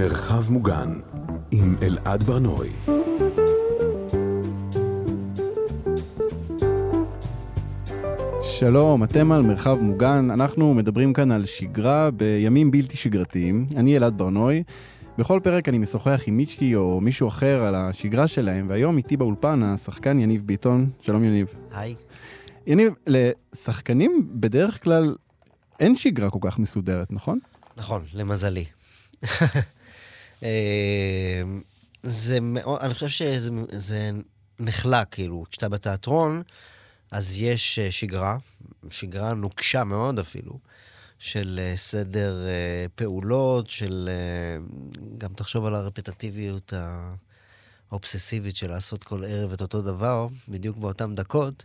מרחב מוגן עם אלעד ברנועי. שלום, אתם על מרחב מוגן, אנחנו מדברים כאן על שגרה בימים בלתי שגרתיים. אני אלעד ברנועי. בכל פרק אני משוחח עם מישהי או מישהו אחר על השגרה שלהם, והיום איתי באולפן השחקן יניב ביטון. שלום יניב. היי. יניב, לשחקנים בדרך כלל אין שגרה כל כך מסודרת, נכון? נכון, למזלי. אה, זה מאוד, אני חושב שזה נחלק, כאילו, כשאתה בתיאטרון, אז יש אה, שגרה, שגרה נוקשה מאוד אפילו, של אה, סדר פעולות, של... גם תחשוב על הרפטטיביות האובססיבית של לעשות כל ערב את אותו דבר, בדיוק באותן דקות.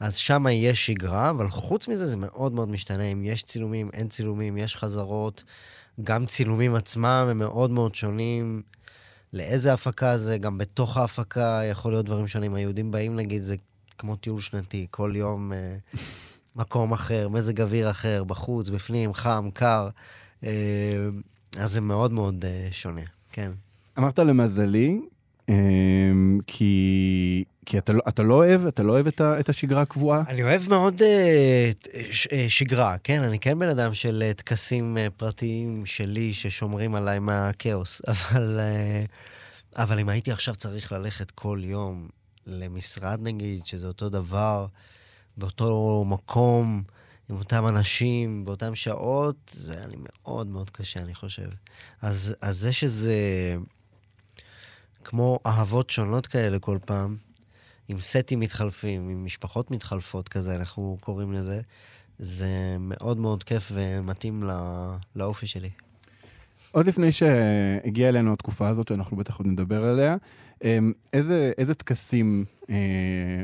אז שם יש שגרה, אבל חוץ מזה זה מאוד מאוד משתנה. אם יש צילומים, אין צילומים, יש חזרות. גם צילומים עצמם הם מאוד מאוד שונים. לאיזה הפקה זה, גם בתוך ההפקה יכול להיות דברים שונים. היהודים באים, נגיד, זה כמו טיול שנתי, כל יום אה, מקום אחר, מזג אוויר אחר, בחוץ, בפנים, חם, קר. אה, אז זה מאוד מאוד אה, שונה, כן. אמרת למזלי, כי, כי אתה, לא, אתה לא אוהב, אתה לא אוהב את, ה, את השגרה הקבועה? אני אוהב מאוד uh, ש, uh, שגרה, כן? אני כן בן אדם של uh, טקסים uh, פרטיים שלי ששומרים עליי מהכאוס, אבל, uh, אבל אם הייתי עכשיו צריך ללכת כל יום למשרד נגיד, שזה אותו דבר, באותו מקום, עם אותם אנשים, באותן שעות, זה היה לי מאוד מאוד קשה, אני חושב. אז, אז זה שזה... כמו אהבות שונות כאלה כל פעם, עם סטים מתחלפים, עם משפחות מתחלפות כזה, אנחנו קוראים לזה. זה מאוד מאוד כיף ומתאים לא, לאופי שלי. עוד לפני שהגיעה אלינו התקופה הזאת, שאנחנו בטח עוד נדבר עליה, אמ, איזה, איזה טקסים אה,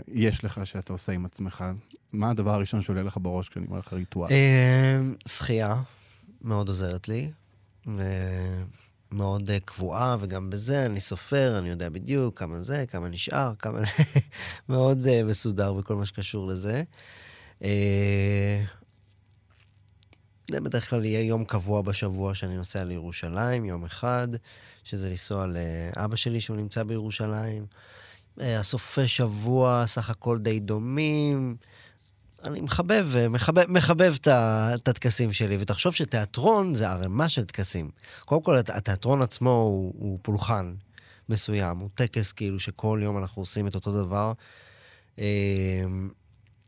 יש לך שאתה עושה עם עצמך? מה הדבר הראשון שעולה לך בראש כשאני אומר לך ריטואל? אה, שחייה מאוד עוזרת לי. ו... מאוד uh, קבועה, וגם בזה אני סופר, אני יודע בדיוק כמה זה, כמה נשאר, כמה... מאוד uh, מסודר בכל מה שקשור לזה. Uh, זה בדרך כלל יהיה יום קבוע בשבוע שאני נוסע לירושלים, יום אחד, שזה לנסוע לאבא שלי שהוא נמצא בירושלים. הסופי שבוע סך הכל די דומים. אני מחבב, מחבב, מחבב את הטקסים שלי, ותחשוב שתיאטרון זה ערימה של טקסים. קודם כל, התיאטרון עצמו הוא, הוא פולחן מסוים, הוא טקס כאילו שכל יום אנחנו עושים את אותו דבר.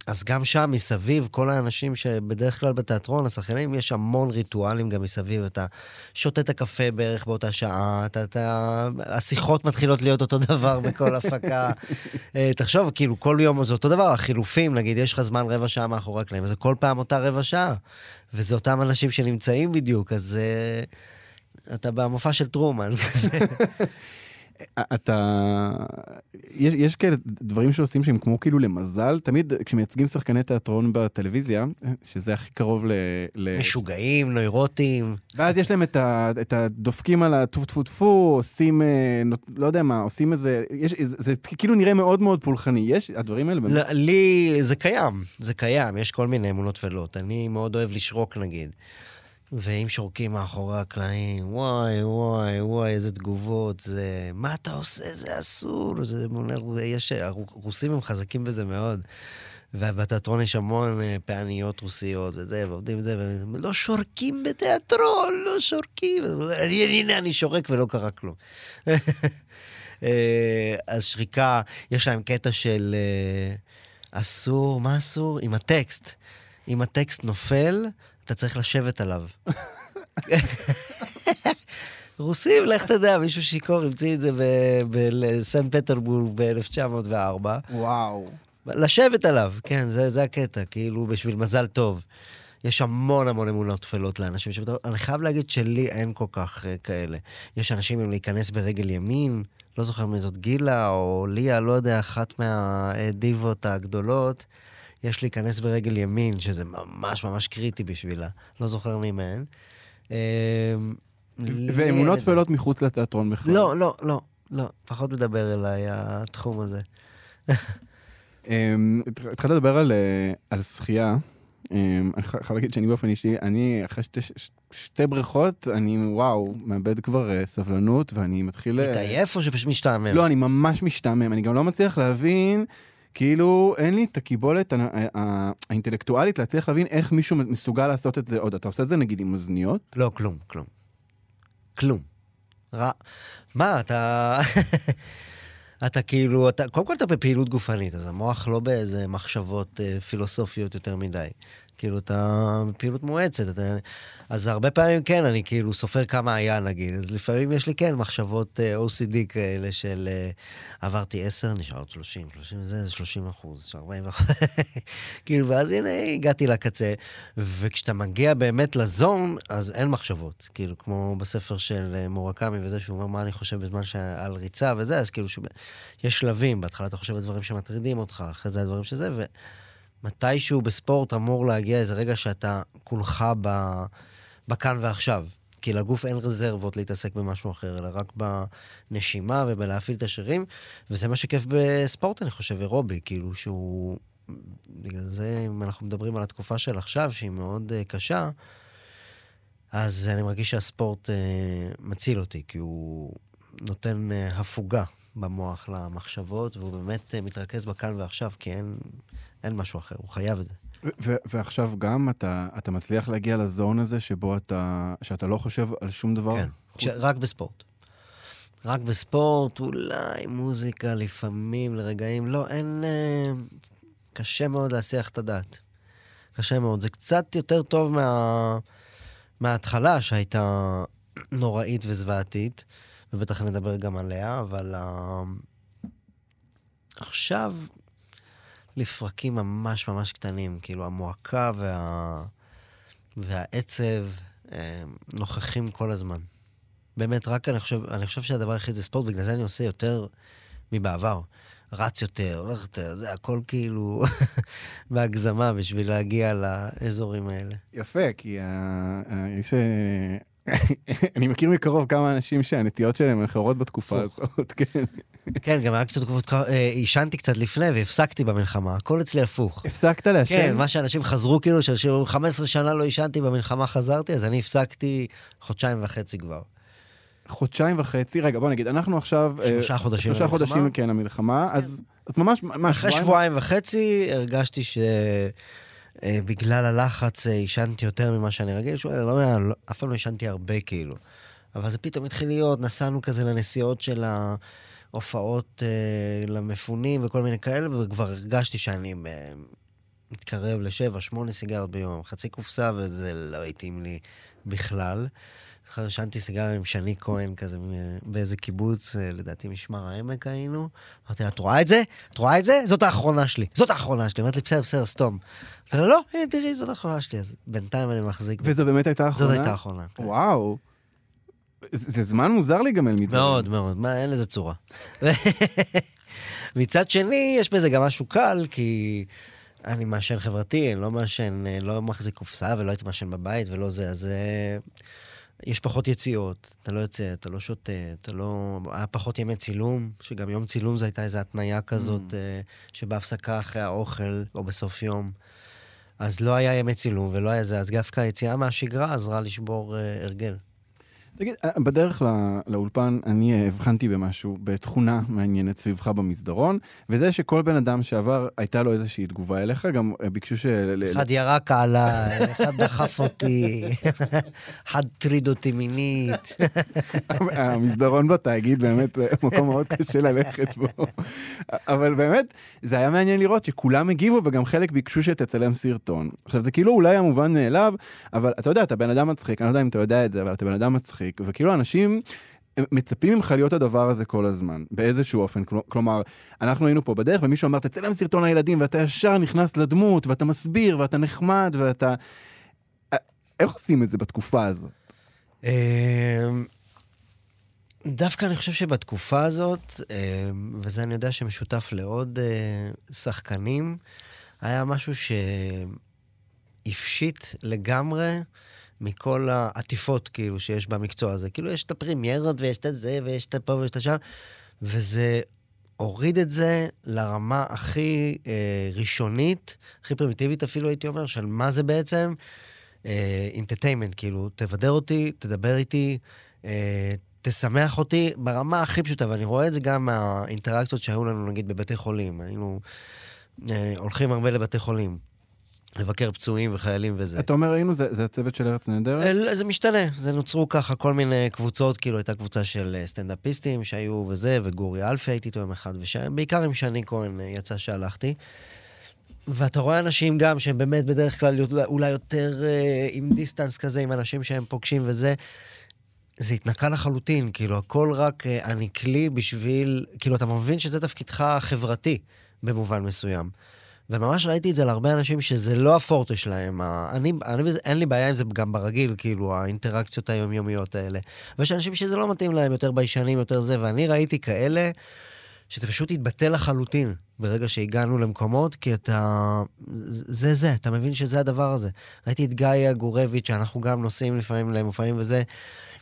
אז גם שם מסביב, כל האנשים שבדרך כלל בתיאטרון, השחקנים, יש המון ריטואלים גם מסביב. אתה שותה את הקפה בערך באותה שעה, אתה, אתה, השיחות מתחילות להיות אותו דבר בכל הפקה. אה, תחשוב, כאילו, כל יום זה אותו דבר, החילופים, נגיד, יש לך זמן רבע שעה מאחורי הקלעים, אז זה כל פעם אותה רבע שעה. וזה אותם אנשים שנמצאים בדיוק, אז uh, אתה במופע של טרומן. אתה... יש, יש כאלה דברים שעושים שהם כמו כאילו למזל, תמיד כשמייצגים שחקני תיאטרון בטלוויזיה, שזה הכי קרוב ל... ל... משוגעים, נוירוטים. ואז יש להם את, ה, את הדופקים על הטפו טפו טפו, עושים, אה, לא יודע מה, עושים איזה... יש, זה, זה כאילו נראה מאוד מאוד פולחני. יש הדברים האלה? לא, לי זה קיים, זה קיים, יש כל מיני אמונות טפלות. אני מאוד אוהב לשרוק נגיד. ואם שורקים מאחורי הקלעים, וואי, וואי, וואי, איזה תגובות, זה... מה אתה עושה? זה אסור. זה... יש... הרוסים הם חזקים בזה מאוד. ובתיאטרון יש המון אה, פעניות רוסיות וזה, ועובדים בזה, והם לא שורקים בתיאטרון, לא שורקים. הנה, אני שורק ולא קרה כלום. אה, אז שריקה, יש להם קטע של אה, אסור, מה אסור? עם הטקסט. אם הטקסט נופל, אתה צריך לשבת עליו. רוסים, לך תדע, מישהו שיכור המציא את זה בסן פטרבורג ב-1904. וואו. לשבת עליו, כן, זה, זה הקטע, כאילו בשביל מזל טוב. יש המון המון אמונות טפלות לאנשים שבטח... אני חייב להגיד שלי אין כל כך uh, כאלה. יש אנשים עם להיכנס ברגל ימין, לא זוכר מי זאת גילה או ליה, לא יודע, אחת מהדיבות הגדולות. יש להיכנס ברגל ימין, שזה ממש ממש קריטי בשבילה. לא זוכר מי מהן. אמ, ואמונות טפלות מחוץ לתיאטרון בכלל. לא, לא, לא, לא. פחות מדבר אליי התחום הזה. אמ, התחלת לדבר על, אה, שחייה. אמ, אני חייב להגיד שאני באופן אישי, אני אחרי שתי בריכות, אני, וואו, מאבד כבר אה, סבלנות, ואני מתחיל... אה, מתעייף או שפשוט משתעמם? לא, אני ממש משתעמם. אני גם לא מצליח להבין, כאילו, אין לי את הקיבולת האינטלקטואלית להצליח להבין איך מישהו מסוגל לעשות את זה עוד. אתה עושה את זה נגיד עם אוזניות? לא, כלום, כלום. כלום. רע. מה, אתה... אתה כאילו, אתה, קודם כל אתה בפעילות גופנית, אז המוח לא באיזה מחשבות אה, פילוסופיות יותר מדי. כאילו, אתה בפעילות מואצת. אתה... אז הרבה פעמים כן, אני כאילו סופר כמה היה, נגיד. אז לפעמים יש לי כן מחשבות אה, OCD כאלה של אה, עברתי 10, נשאר עוד 30, 30 זה 30 אחוז, 40 אחוז. כאילו, ואז הנה, הגעתי לקצה. וכשאתה מגיע באמת לזון, אז אין מחשבות. כאילו, כמו בספר של אה, מורקמי וזה, שהוא אומר מה אני חושב בזמן שעל ריצה וזה, אז כאילו, שב... יש שלבים. בהתחלה אתה חושב על דברים שמטרידים אותך, אחרי זה הדברים שזה, ו... מתישהו בספורט אמור להגיע איזה רגע שאתה כולך ב... בכאן ועכשיו. כי לגוף אין רזרבות להתעסק במשהו אחר, אלא רק בנשימה ובלהפעיל את השרירים, וזה מה שכיף בספורט, אני חושב, אירובי, כאילו שהוא... בגלל זה, אם אנחנו מדברים על התקופה של עכשיו, שהיא מאוד uh, קשה, אז אני מרגיש שהספורט uh, מציל אותי, כי הוא נותן uh, הפוגה במוח למחשבות, והוא באמת uh, מתרכז בכאן ועכשיו, כי אין, אין משהו אחר, הוא חייב את זה. ו- ועכשיו גם אתה, אתה מצליח להגיע לזון הזה שבו אתה, שאתה לא חושב על שום דבר? כן, חוץ... ש... רק בספורט. רק בספורט, אולי מוזיקה לפעמים, לרגעים. לא, אין... אה, קשה מאוד להסיח את הדעת. קשה מאוד. זה קצת יותר טוב מה... מההתחלה, שהייתה נוראית וזוועתית, ובטח נדבר גם עליה, אבל uh... עכשיו, לפרקים ממש ממש קטנים, כאילו המועקה וה... והעצב אה, נוכחים כל הזמן. באמת, רק אני חושב, אני חושב שהדבר היחיד זה ספורט, בגלל זה אני עושה יותר מבעבר. רץ יותר, הולך יותר, זה הכל כאילו בהגזמה בשביל להגיע לאזורים האלה. יפה, כי uh, uh, יש... אני מכיר מקרוב כמה אנשים שהנטיות שלהם אחרות בתקופה הזאת, כן. כן, גם היה קצת תקופות, עישנתי קצת לפני והפסקתי במלחמה, הכל אצלי הפוך. הפסקת לעשן? כן, מה שאנשים חזרו כאילו, שאנשים אומרים, 15 שנה לא עישנתי, במלחמה חזרתי, אז אני הפסקתי חודשיים וחצי כבר. חודשיים וחצי, רגע, בוא נגיד, אנחנו עכשיו... שלושה חודשים שלושה חודשים, כן, המלחמה, אז ממש, מה, אחרי שבועיים וחצי הרגשתי ש... בגלל הלחץ עישנתי יותר ממה שאני רגיל, לא, לא, אף פעם לא עישנתי הרבה כאילו. אבל זה פתאום התחיל להיות, נסענו כזה לנסיעות של ההופעות אה, למפונים וכל מיני כאלה, וכבר הרגשתי שאני אה, מתקרב לשבע, שמונה סיגרות ביום, חצי קופסה, וזה לא התאים לי בכלל. אחר ישנתי סיגריה עם שני כהן כזה באיזה קיבוץ, לדעתי משמר העמק היינו. אמרתי לה, את רואה את זה? את רואה את זה? זאת האחרונה שלי. זאת האחרונה שלי. אמרתי לי, בסדר, בסדר, סתום. אמרתי לה, לא, הנה, תראי, זאת האחרונה שלי. אז בינתיים אני מחזיק. וזו באמת הייתה האחרונה? זאת הייתה האחרונה. כן. וואו. זה זמן מוזר להיגמל מדברים. מאוד, מאוד. מה, אין לזה צורה. מצד שני, יש בזה גם משהו קל, כי... אני מעשן חברתי, אני לא מעשן, לא מחזיק קופסה ולא הייתי מעשן בבית ולא זה, אז יש פחות יציאות, אתה לא יוצא, אתה לא שותה, אתה לא... היה פחות ימי צילום, שגם יום צילום זו הייתה איזו התניה כזאת, mm. שבהפסקה אחרי האוכל או בסוף יום. אז לא היה ימי צילום ולא היה זה, אז דווקא היציאה מהשגרה עזרה לשבור uh, הרגל. תגיד, בדרך לא, לאולפן אני הבחנתי במשהו, בתכונה מעניינת סביבך במסדרון, וזה שכל בן אדם שעבר, הייתה לו איזושהי תגובה אליך, גם ביקשו ש... אחד ירק עליי, אחד דחף אותי, אחד טריד אותי מינית. המסדרון בתאגיד באמת מקום מאוד קשה ללכת בו. אבל באמת, זה היה מעניין לראות שכולם הגיבו, וגם חלק ביקשו שתצלם סרטון. עכשיו, זה כאילו אולי המובן מאליו, אבל אתה יודע, אתה בן אדם מצחיק, אני לא יודע אם אתה יודע את זה, אבל אתה בן אדם מצחיק. מצחיק, וכאילו אנשים מצפים ממך להיות הדבר הזה כל הזמן, באיזשהו אופן. כלומר, אנחנו היינו פה בדרך ומישהו אמר, תצלם סרטון לילדים, ואתה ישר נכנס לדמות, ואתה מסביר, ואתה נחמד, ואתה... איך עושים את זה בתקופה הזאת? אמ, דווקא אני חושב שבתקופה הזאת, אמ, וזה אני יודע שמשותף לעוד אה, שחקנים, היה משהו שהפשיט לגמרי מכל העטיפות, כאילו, שיש במקצוע הזה. כאילו, יש את הפרימיירות, ויש את זה, ויש את פה ויש את שם, וזה הוריד את זה לרמה הכי אה, ראשונית, הכי פרימיטיבית אפילו, הייתי אומר, של מה זה בעצם אינטרטיימנט, כאילו, תבדר אותי, תדבר איתי, אה, תשמח אותי ברמה הכי פשוטה, ואני רואה את זה גם מהאינטראקציות שהיו לנו, נגיד, בבתי חולים. היינו אה, הולכים הרבה לבתי חולים. לבקר פצועים וחיילים וזה. אתה אומר, היינו, זה, זה הצוות של ארץ נהדרת? אה, זה משתנה, זה נוצרו ככה כל מיני קבוצות, כאילו הייתה קבוצה של אה, סטנדאפיסטים שהיו וזה, וגורי אלפי הייתי איתו יום אחד, ובעיקר עם שני כהן אה, יצא שהלכתי. ואתה רואה אנשים גם שהם באמת בדרך כלל אולי יותר אה, עם דיסטנס כזה, עם אנשים שהם פוגשים וזה. זה התנקה לחלוטין, כאילו, הכל רק אה, אני כלי בשביל... כאילו, אתה מבין שזה תפקידך החברתי במובן מסוים. וממש ראיתי את זה להרבה אנשים שזה לא הפורטה שלהם. אני, אני, אין לי בעיה עם זה גם ברגיל, כאילו, האינטראקציות היומיומיות האלה. ויש אנשים שזה לא מתאים להם, יותר ביישנים, יותר זה, ואני ראיתי כאלה שזה פשוט התבטא לחלוטין ברגע שהגענו למקומות, כי אתה... זה זה, אתה מבין שזה הדבר הזה. ראיתי את גיא הגורביץ', שאנחנו גם נוסעים לפעמים למופעים וזה.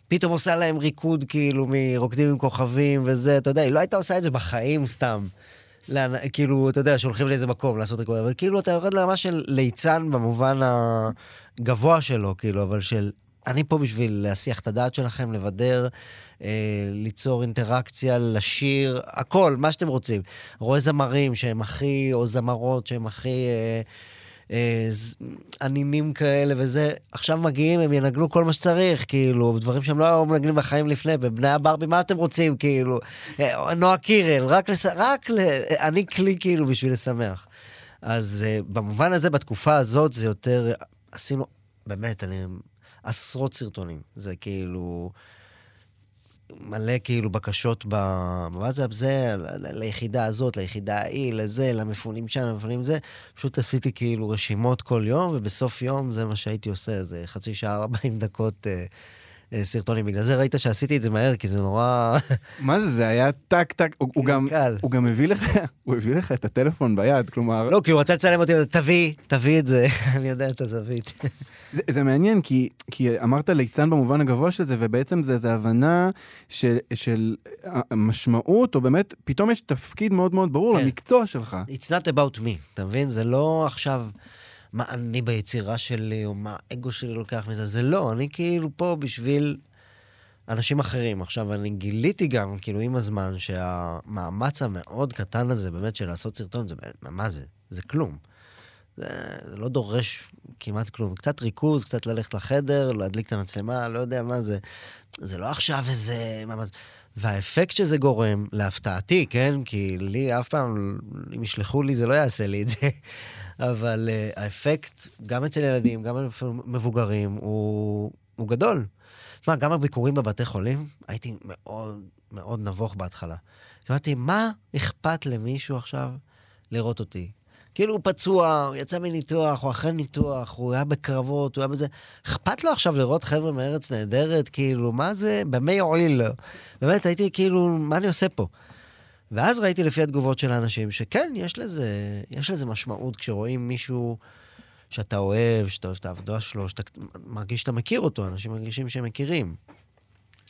פתאום עושה להם ריקוד כאילו מרוקדים עם כוכבים וזה, אתה יודע, היא לא הייתה עושה את זה בחיים סתם. לאן, כאילו, אתה יודע, שהולכים לאיזה מקום לעשות ריקוד, אבל כאילו אתה יורד לרמה של ליצן במובן הגבוה שלו, כאילו, אבל של אני פה בשביל להסיח את הדעת שלכם, לבדר, אה, ליצור אינטראקציה, לשיר, הכל, מה שאתם רוצים. רואה זמרים שהם הכי, או זמרות שהם הכי... אה, ענינים כאלה וזה, עכשיו מגיעים, הם ינגנו כל מה שצריך, כאילו, דברים שהם לא היו מנגנים בחיים לפני, בבני הברבי, מה אתם רוצים, כאילו? אה, נועה קירל, רק, לס... רק ל... אני כלי כאילו בשביל לשמח. אז uh, במובן הזה, בתקופה הזאת, זה יותר, עשינו, באמת, אני, עשרות סרטונים. זה כאילו... מלא כאילו בקשות בוואטסאפ, זה, ליחידה הזאת, ליחידה ההיא, לזה, למפונים שם, למפונים זה. פשוט עשיתי כאילו רשימות כל יום, ובסוף יום זה מה שהייתי עושה, זה חצי שעה, 40 דקות אה, סרטונים. בגלל זה ראית שעשיתי את זה מהר, כי זה נורא... מה זה, זה היה טק טק, הוא, הוא, גם, הוא גם הביא לך, הוא הביא לך את הטלפון ביד, כלומר... לא, כי הוא רצה לצלם אותי, תביא, תביא את זה, אני יודע את הזווית. זה, זה מעניין, כי, כי אמרת ליצן במובן הגבוה של זה, ובעצם זה, זה הבנה של, של המשמעות, או באמת, פתאום יש תפקיד מאוד מאוד ברור כן. למקצוע שלך. It's not about me, אתה מבין? זה לא עכשיו... מה אני ביצירה שלי, או מה האגו שלי לוקח מזה, זה לא, אני כאילו פה בשביל אנשים אחרים. עכשיו, אני גיליתי גם, כאילו, עם הזמן, שהמאמץ המאוד קטן הזה, באמת, של לעשות סרטון, זה, מה זה? זה כלום. זה, זה לא דורש כמעט כלום. קצת ריכוז, קצת ללכת לחדר, להדליק את המצלמה, לא יודע מה זה. זה לא עכשיו איזה... והאפקט שזה גורם, להפתעתי, כן? כי לי אף פעם, אם ישלחו לי, זה לא יעשה לי את זה. אבל uh, האפקט, גם אצל ילדים, גם אצל מבוגרים, הוא, הוא גדול. תשמע, גם הביקורים בבתי חולים, הייתי מאוד מאוד נבוך בהתחלה. אמרתי, מה אכפת למישהו עכשיו לראות אותי? כאילו הוא פצוע, הוא יצא מניתוח, הוא אחרי ניתוח, הוא היה בקרבות, הוא היה בזה. אכפת לו עכשיו לראות חבר'ה מארץ נהדרת? כאילו, מה זה? במה יועיל לו? באמת, הייתי כאילו, מה אני עושה פה? ואז ראיתי לפי התגובות של האנשים שכן, יש לזה, יש לזה משמעות כשרואים מישהו שאתה אוהב, שאתה אוהב את העבודה שלו, שאתה מרגיש שאתה מכיר אותו, אנשים מרגישים שהם מכירים.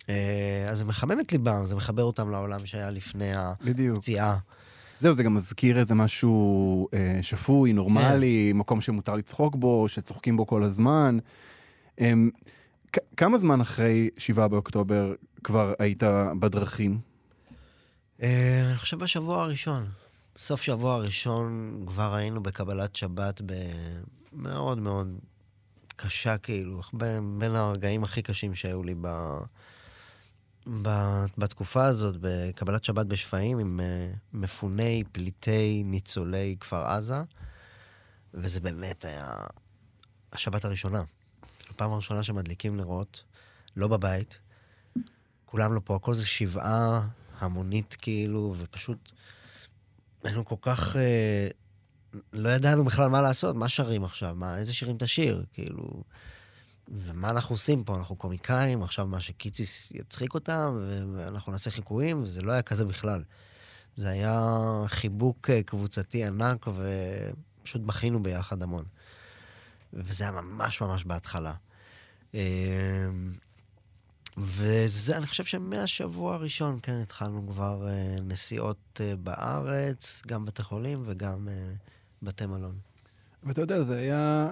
אה, אז זה מחמם את ליבם, זה מחבר אותם לעולם שהיה לפני הפציעה. זהו, זה גם מזכיר איזה משהו אה, שפוי, נורמלי, כן. מקום שמותר לצחוק בו, שצוחקים בו כל הזמן. אה, כמה זמן אחרי 7 באוקטובר כבר היית בדרכים? אה, אני חושב בשבוע הראשון. סוף שבוע הראשון כבר היינו בקבלת שבת במאוד מאוד קשה, כאילו, בין, בין הרגעים הכי קשים שהיו לי ב... בתקופה הזאת, בקבלת שבת בשפיים, עם אה, מפוני, פליטי, ניצולי כפר עזה, וזה באמת היה השבת הראשונה. פעם הראשונה שמדליקים נרות, לא בבית, כולם לא פה, הכל זה שבעה המונית כאילו, ופשוט היינו כל כך... אה, לא ידענו בכלל מה לעשות, מה שרים עכשיו, מה, איזה שירים תשיר, כאילו... ומה אנחנו עושים פה? אנחנו קומיקאים, עכשיו מה שקיציס יצחיק אותם, ואנחנו נעשה חיקויים, וזה לא היה כזה בכלל. זה היה חיבוק אה, קבוצתי ענק, ופשוט בכינו ביחד המון. וזה היה ממש ממש בהתחלה. אה, וזה, אני חושב שמהשבוע הראשון, כן, התחלנו כבר אה, נסיעות בארץ, גם בתי חולים וגם בתי מלון. ואתה יודע, זה היה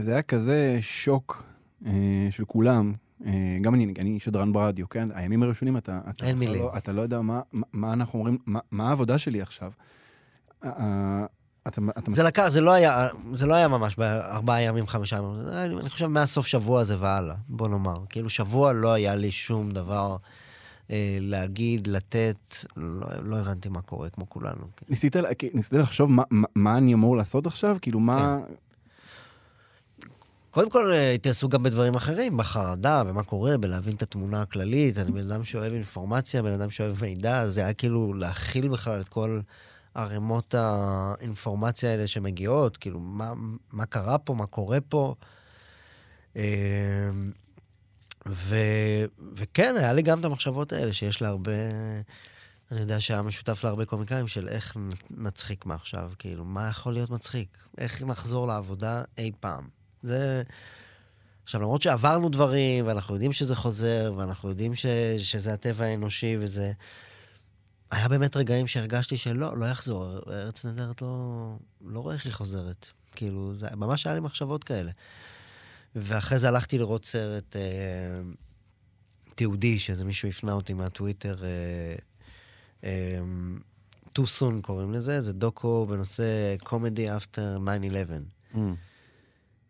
זה היה כזה שוק אה, של כולם. אה, גם אני, אני שדרן ברדיו, כן? הימים הראשונים אתה, אתה, אתה. לא, אתה לא יודע מה, מה- אנחנו אומרים, מה, מה העבודה שלי עכשיו. אה, אה, אתה, אתה זה לקח, זה לא היה, זה לא היה ממש בארבעה ימים, חמישה ימים. זה אני חושב מהסוף שבוע הזה והלאה, בוא נאמר. כאילו שבוע לא היה לי שום דבר אה, להגיד, לתת, לא, לא הבנתי מה קורה, כמו כולנו. כן. ניסית, ניסית לחשוב מה, מה, מה אני אמור לעשות עכשיו? כאילו, מה... קודם כל, אה, התעסקו גם בדברים אחרים, בחרדה, במה קורה, בלהבין את התמונה הכללית. אני בן אדם שאוהב אינפורמציה, בן אדם שאוהב מידע, זה היה כאילו להכיל בכלל את כל ערימות האינפורמציה האלה שמגיעות, כאילו, מה, מה קרה פה, מה קורה פה. אה, ו, וכן, היה לי גם את המחשבות האלה שיש להרבה... אני יודע שהיה משותף להרבה קומיקאים של איך נצחיק מעכשיו, כאילו, מה יכול להיות מצחיק? איך נחזור לעבודה אי פעם? זה... עכשיו, למרות שעברנו דברים, ואנחנו יודעים שזה חוזר, ואנחנו יודעים ש... שזה הטבע האנושי וזה... היה באמת רגעים שהרגשתי שלא, לא יחזור. ארץ נהדרת לא, לא רואה איך היא חוזרת. כאילו, זה ממש היה לי מחשבות כאלה. ואחרי זה הלכתי לראות סרט אה, תיעודי, שאיזה מישהו הפנה אותי מהטוויטר, אה, אה, Too Soon קוראים לזה, זה דוקו בנושא Comedy After 9-11. Mm.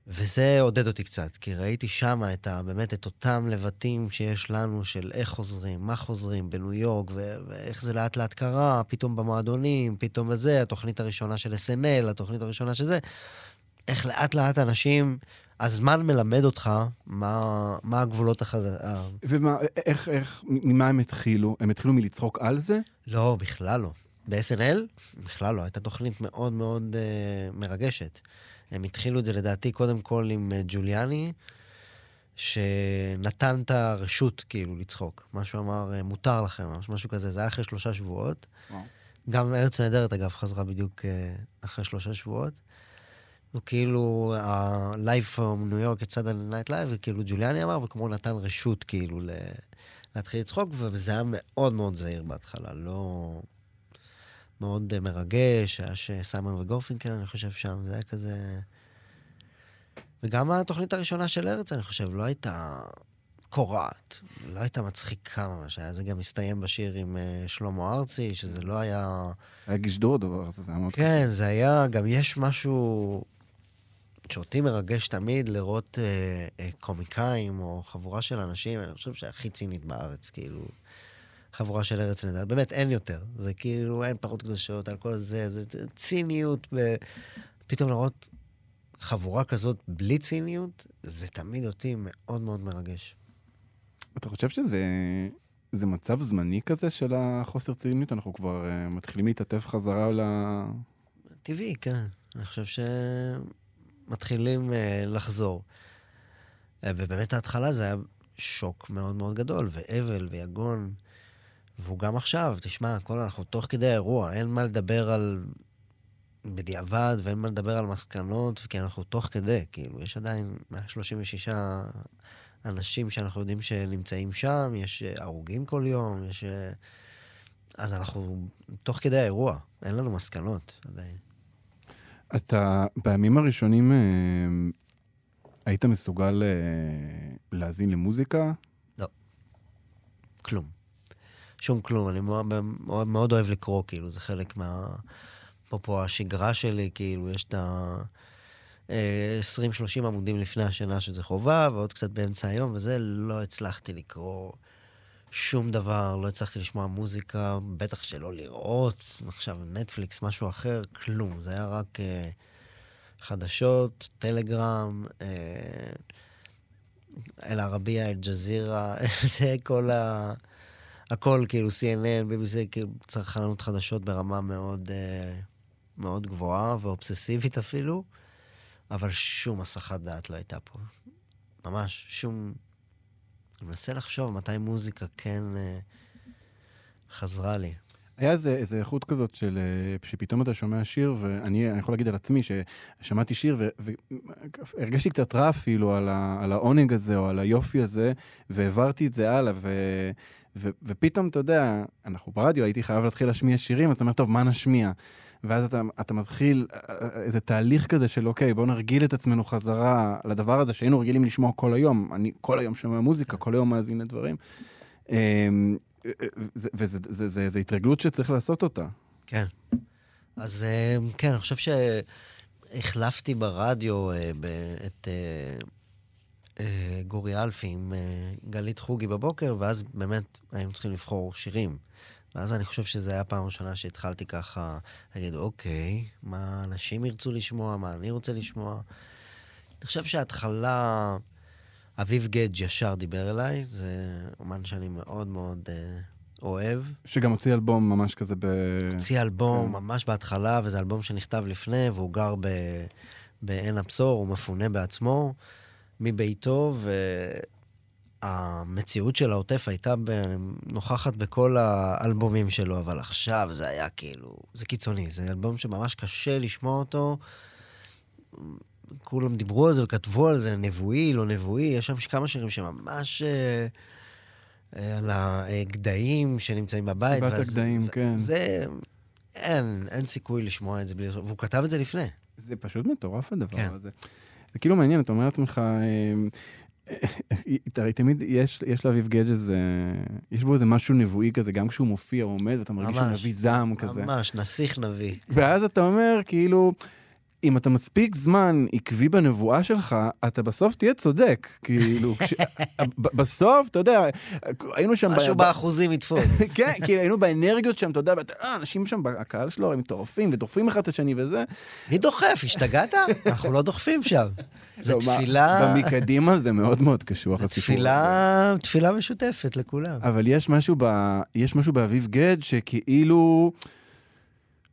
וזה עודד אותי קצת, כי ראיתי שם את ה, באמת את אותם לבטים שיש לנו של איך חוזרים, מה חוזרים בניו יורק, ו- ואיך זה לאט לאט קרה, פתאום במועדונים, פתאום בזה, התוכנית הראשונה של SNL, התוכנית הראשונה של זה. איך לאט לאט אנשים, הזמן מלמד אותך מה, מה הגבולות החז... ה- ומה, איך, איך, ממה הם התחילו? הם התחילו מלצחוק על זה? לא, בכלל לא. ב-SNL, בכלל לא. הייתה תוכנית מאוד מאוד uh, מרגשת. הם התחילו את זה לדעתי קודם כל עם uh, ג'וליאני, שנתן את הרשות כאילו לצחוק. משהו אמר, uh, מותר לכם, משהו כזה. זה היה אחרי שלושה שבועות. וואו. גם ארץ נהדרת, אגב, חזרה בדיוק אה, אחרי שלושה שבועות. וכאילו, ה-Live from New York סאטרדיי נייט לייב, וכאילו ג'וליאני אמר, וכמו נתן רשות כאילו. להתחיל לצחוק, וזה היה מאוד מאוד זהיר בהתחלה, לא... מאוד אה, מרגש, היה שסיימון וגרפונקל, אני חושב, שם, זה היה כזה... וגם התוכנית הראשונה של ארץ, אני חושב, לא הייתה קורעת, לא הייתה מצחיקה ממש, היה זה גם הסתיים בשיר עם אה, שלמה ארצי, שזה לא היה... היה גשדור הדבר הזה, זה היה מאוד כן, זה היה, גם יש משהו שאותי מרגש תמיד לראות אה, אה, קומיקאים או חבורה של אנשים, אני חושב שהכי צינית בארץ, כאילו, חבורה של ארץ נהדרת. באמת, אין יותר. זה כאילו, אין פרות קדושות על כל זה, זה זה ציניות. ב... פתאום לראות חבורה כזאת בלי ציניות, זה תמיד אותי מאוד מאוד מרגש. אתה חושב שזה זה מצב זמני כזה של החוסר ציניות? אנחנו כבר uh, מתחילים להתעטף חזרה ל... טבעי, כן. אני חושב שמתחילים uh, לחזור. Uh, ובאמת ההתחלה זה היה שוק מאוד מאוד גדול, ואבל ויגון. והוא גם עכשיו, תשמע, הכל אנחנו תוך כדי האירוע, אין מה לדבר על בדיעבד ואין מה לדבר על מסקנות, כי אנחנו תוך כדי, כאילו, יש עדיין 136 אנשים שאנחנו יודעים שנמצאים שם, יש אה, הרוגים כל יום, יש... אה, אז אנחנו תוך כדי האירוע, אין לנו מסקנות עדיין. אתה בימים הראשונים אה, היית מסוגל אה, להאזין למוזיקה? כלום. שום כלום. אני מאוד, מאוד, אוהב לקרוא, כאילו, זה חלק מה... אפרופו השגרה שלי, כאילו, יש את ה... אה, 20-30 עמודים לפני השינה שזה חובה, ועוד קצת באמצע היום, וזה לא הצלחתי לקרוא שום דבר, לא הצלחתי לשמוע מוזיקה, בטח שלא לראות, עכשיו נטפליקס, משהו אחר, כלום. זה היה רק אה, חדשות, טלגרם, אה, אל-ערבייה, אל-ג'זירה, זה כל ה... הכל, כאילו, CNN, BBC, כאילו, צרכנות חדשות ברמה מאוד, אה, מאוד גבוהה ואובססיבית אפילו, אבל שום הסחת דעת לא הייתה פה. ממש, שום... אני מנסה לחשוב מתי מוזיקה כן אה, חזרה לי. היה איזה, איזה איכות כזאת של אה, שפתאום אתה שומע שיר, ואני אני יכול להגיד על עצמי ששמעתי שיר והרגשתי קצת רע אפילו על, ה, על העונג הזה או על היופי הזה, והעברתי את זה הלאה, ו, ופתאום, אתה יודע, אנחנו ברדיו, הייתי חייב להתחיל להשמיע שירים, אז אתה אומר, טוב, מה נשמיע? ואז אתה, אתה מתחיל אה, אה, איזה תהליך כזה של, אוקיי, בואו נרגיל את עצמנו חזרה לדבר הזה שהיינו רגילים לשמוע כל היום. אני כל היום שומע מוזיקה, כל היום מאזין לדברים. אמ, וזו התרגלות שצריך לעשות אותה. כן. אז אה, כן, אני חושב שהחלפתי ברדיו את גורי אלפי עם גלית חוגי בבוקר, ואז באמת היינו צריכים לבחור שירים. ואז אני חושב שזו הייתה הפעם הראשונה שהתחלתי ככה להגיד, אוקיי, מה אנשים ירצו לשמוע, מה אני רוצה לשמוע. אני חושב שההתחלה, אביב גדג' ישר דיבר אליי, זה אומן שאני מאוד מאוד אה, אוהב. שגם הוציא אלבום ממש כזה ב... הוציא אלבום כן. ממש בהתחלה, וזה אלבום שנכתב לפני, והוא גר ב... בעין הבשור, הוא מפונה בעצמו מביתו, ו... המציאות של העוטף הייתה נוכחת בכל האלבומים שלו, אבל עכשיו זה היה כאילו, זה קיצוני. זה אלבום שממש קשה לשמוע אותו. כולם דיברו על זה וכתבו על זה, נבואי, לא נבואי, יש שם כמה שירים שממש אה, אה, על הגדיים שנמצאים בבית. סיבת הגדיים, כן. זה, אין, אין סיכוי לשמוע את זה בלי... והוא כתב את זה לפני. זה פשוט מטורף הדבר כן. הזה. זה כאילו מעניין, אתה אומר לעצמך, אה, הרי תמיד יש, יש לאביב גדג' איזה, יש בו איזה משהו נבואי כזה, גם כשהוא מופיע, הוא עומד, ואתה מרגיש שהוא נביא זעם כזה. ממש, נסיך נביא. ואז אתה אומר, כאילו, אם אתה מספיק זמן עקבי בנבואה שלך, אתה בסוף תהיה צודק. כאילו, כש... בסוף, אתה יודע, היינו שם... משהו ב... באחוזים יתפוס. כן, כי היינו באנרגיות שם, אתה יודע, ואת... אה, אנשים שם, הקהל שלו, הם מטורפים ודוחפים אחד את השני וזה. מי דוחף? השתגעת? אנחנו לא דוחפים שם. זה לא, תפילה... מקדימה זה מאוד מאוד קשוח, הסיפור. תפילה, תפילה משותפת לכולם. אבל יש משהו, ב... יש משהו באביב גד שכאילו...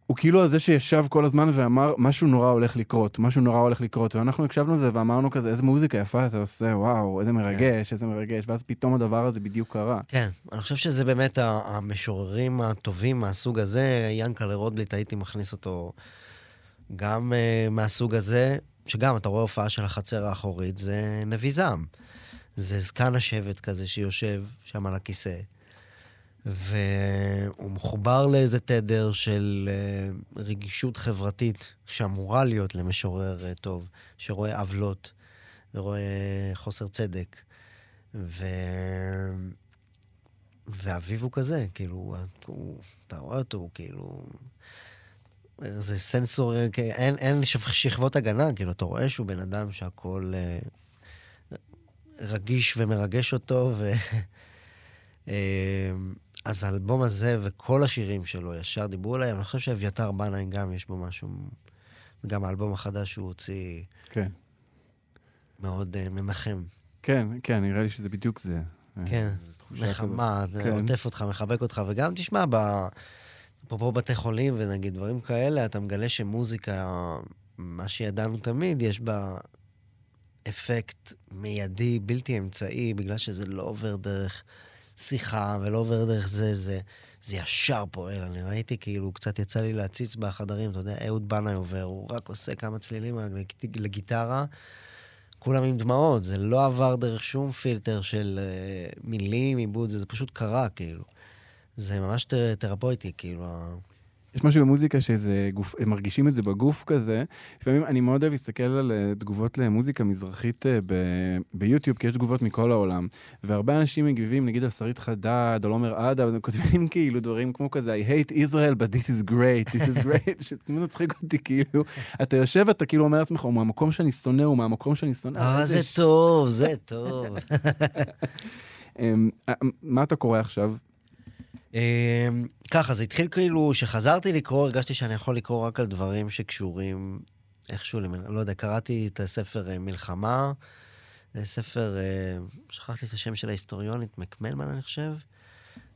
הוא כאילו הזה שישב כל הזמן ואמר, משהו נורא הולך לקרות, משהו נורא הולך לקרות. ואנחנו הקשבנו לזה ואמרנו כזה, איזה מוזיקה יפה אתה עושה, וואו, איזה מרגש, כן. איזה מרגש. ואז פתאום הדבר הזה בדיוק קרה. כן, אני חושב שזה באמת המשוררים הטובים מהסוג הזה. ינקלה רוטבליט, הייתי מכניס אותו גם uh, מהסוג הזה, שגם, אתה רואה הופעה של החצר האחורית, זה נביא זעם. זה זקן השבט כזה שיושב שם על הכיסא. והוא מחובר לאיזה תדר של uh, רגישות חברתית שאמורה להיות למשורר uh, טוב, שרואה עוולות ורואה חוסר צדק. ו... ואביו הוא כזה, כאילו, הוא, אתה רואה אותו, הוא כאילו... זה סנסור, אין, אין שכבות הגנה, כאילו, אתה רואה שהוא בן אדם שהכול uh, רגיש ומרגש אותו, ו... uh, אז האלבום הזה וכל השירים שלו ישר דיברו עליהם. אני חושב שאביתר בנאי גם יש בו משהו, וגם האלבום החדש שהוא הוציא, כן. מאוד uh, מנחם. כן, כן, נראה לי שזה בדיוק זה. כן, נחמה, כן. עוטף אותך, מחבק אותך, וגם תשמע, אפרופו בתי חולים ונגיד דברים כאלה, אתה מגלה שמוזיקה, מה שידענו תמיד, יש בה אפקט מיידי, בלתי אמצעי, בגלל שזה לא עובר דרך... שיחה ולא עובר דרך זה, זה, זה ישר פועל. אני ראיתי, כאילו, קצת יצא לי להציץ בחדרים, אתה יודע, אהוד בנאי עובר, הוא רק עושה כמה צלילים לגיטרה, כולם עם דמעות, זה לא עבר דרך שום פילטר של uh, מילים, עיבוד, זה, זה פשוט קרה, כאילו. זה ממש תרפויטי, כאילו. יש משהו במוזיקה שזה גוף, הם מרגישים את זה בגוף כזה. לפעמים אני מאוד אוהב להסתכל על אה, תגובות למוזיקה מזרחית אה, ב, ביוטיוב, כי יש תגובות מכל העולם. והרבה אנשים מגיבים, נגיד על שרית חדד, על עומר אדה, והם כותבים כאילו דברים כמו כזה, I hate Israel, but this is great, this is great, שזה מצחיק אותי, כאילו, אתה יושב, אתה כאילו אומר לעצמך, הוא מהמקום שאני שונא, הוא מהמקום שאני שונא. אה, זה טוב, זה טוב. אמ, מה אתה קורא עכשיו? אמ, ככה, זה התחיל כאילו, כשחזרתי לקרוא, הרגשתי שאני יכול לקרוא רק על דברים שקשורים איכשהו, לא יודע, קראתי את הספר אה, מלחמה, ספר, אה, שכחתי את השם של ההיסטוריונית, מקמלמן, אני חושב.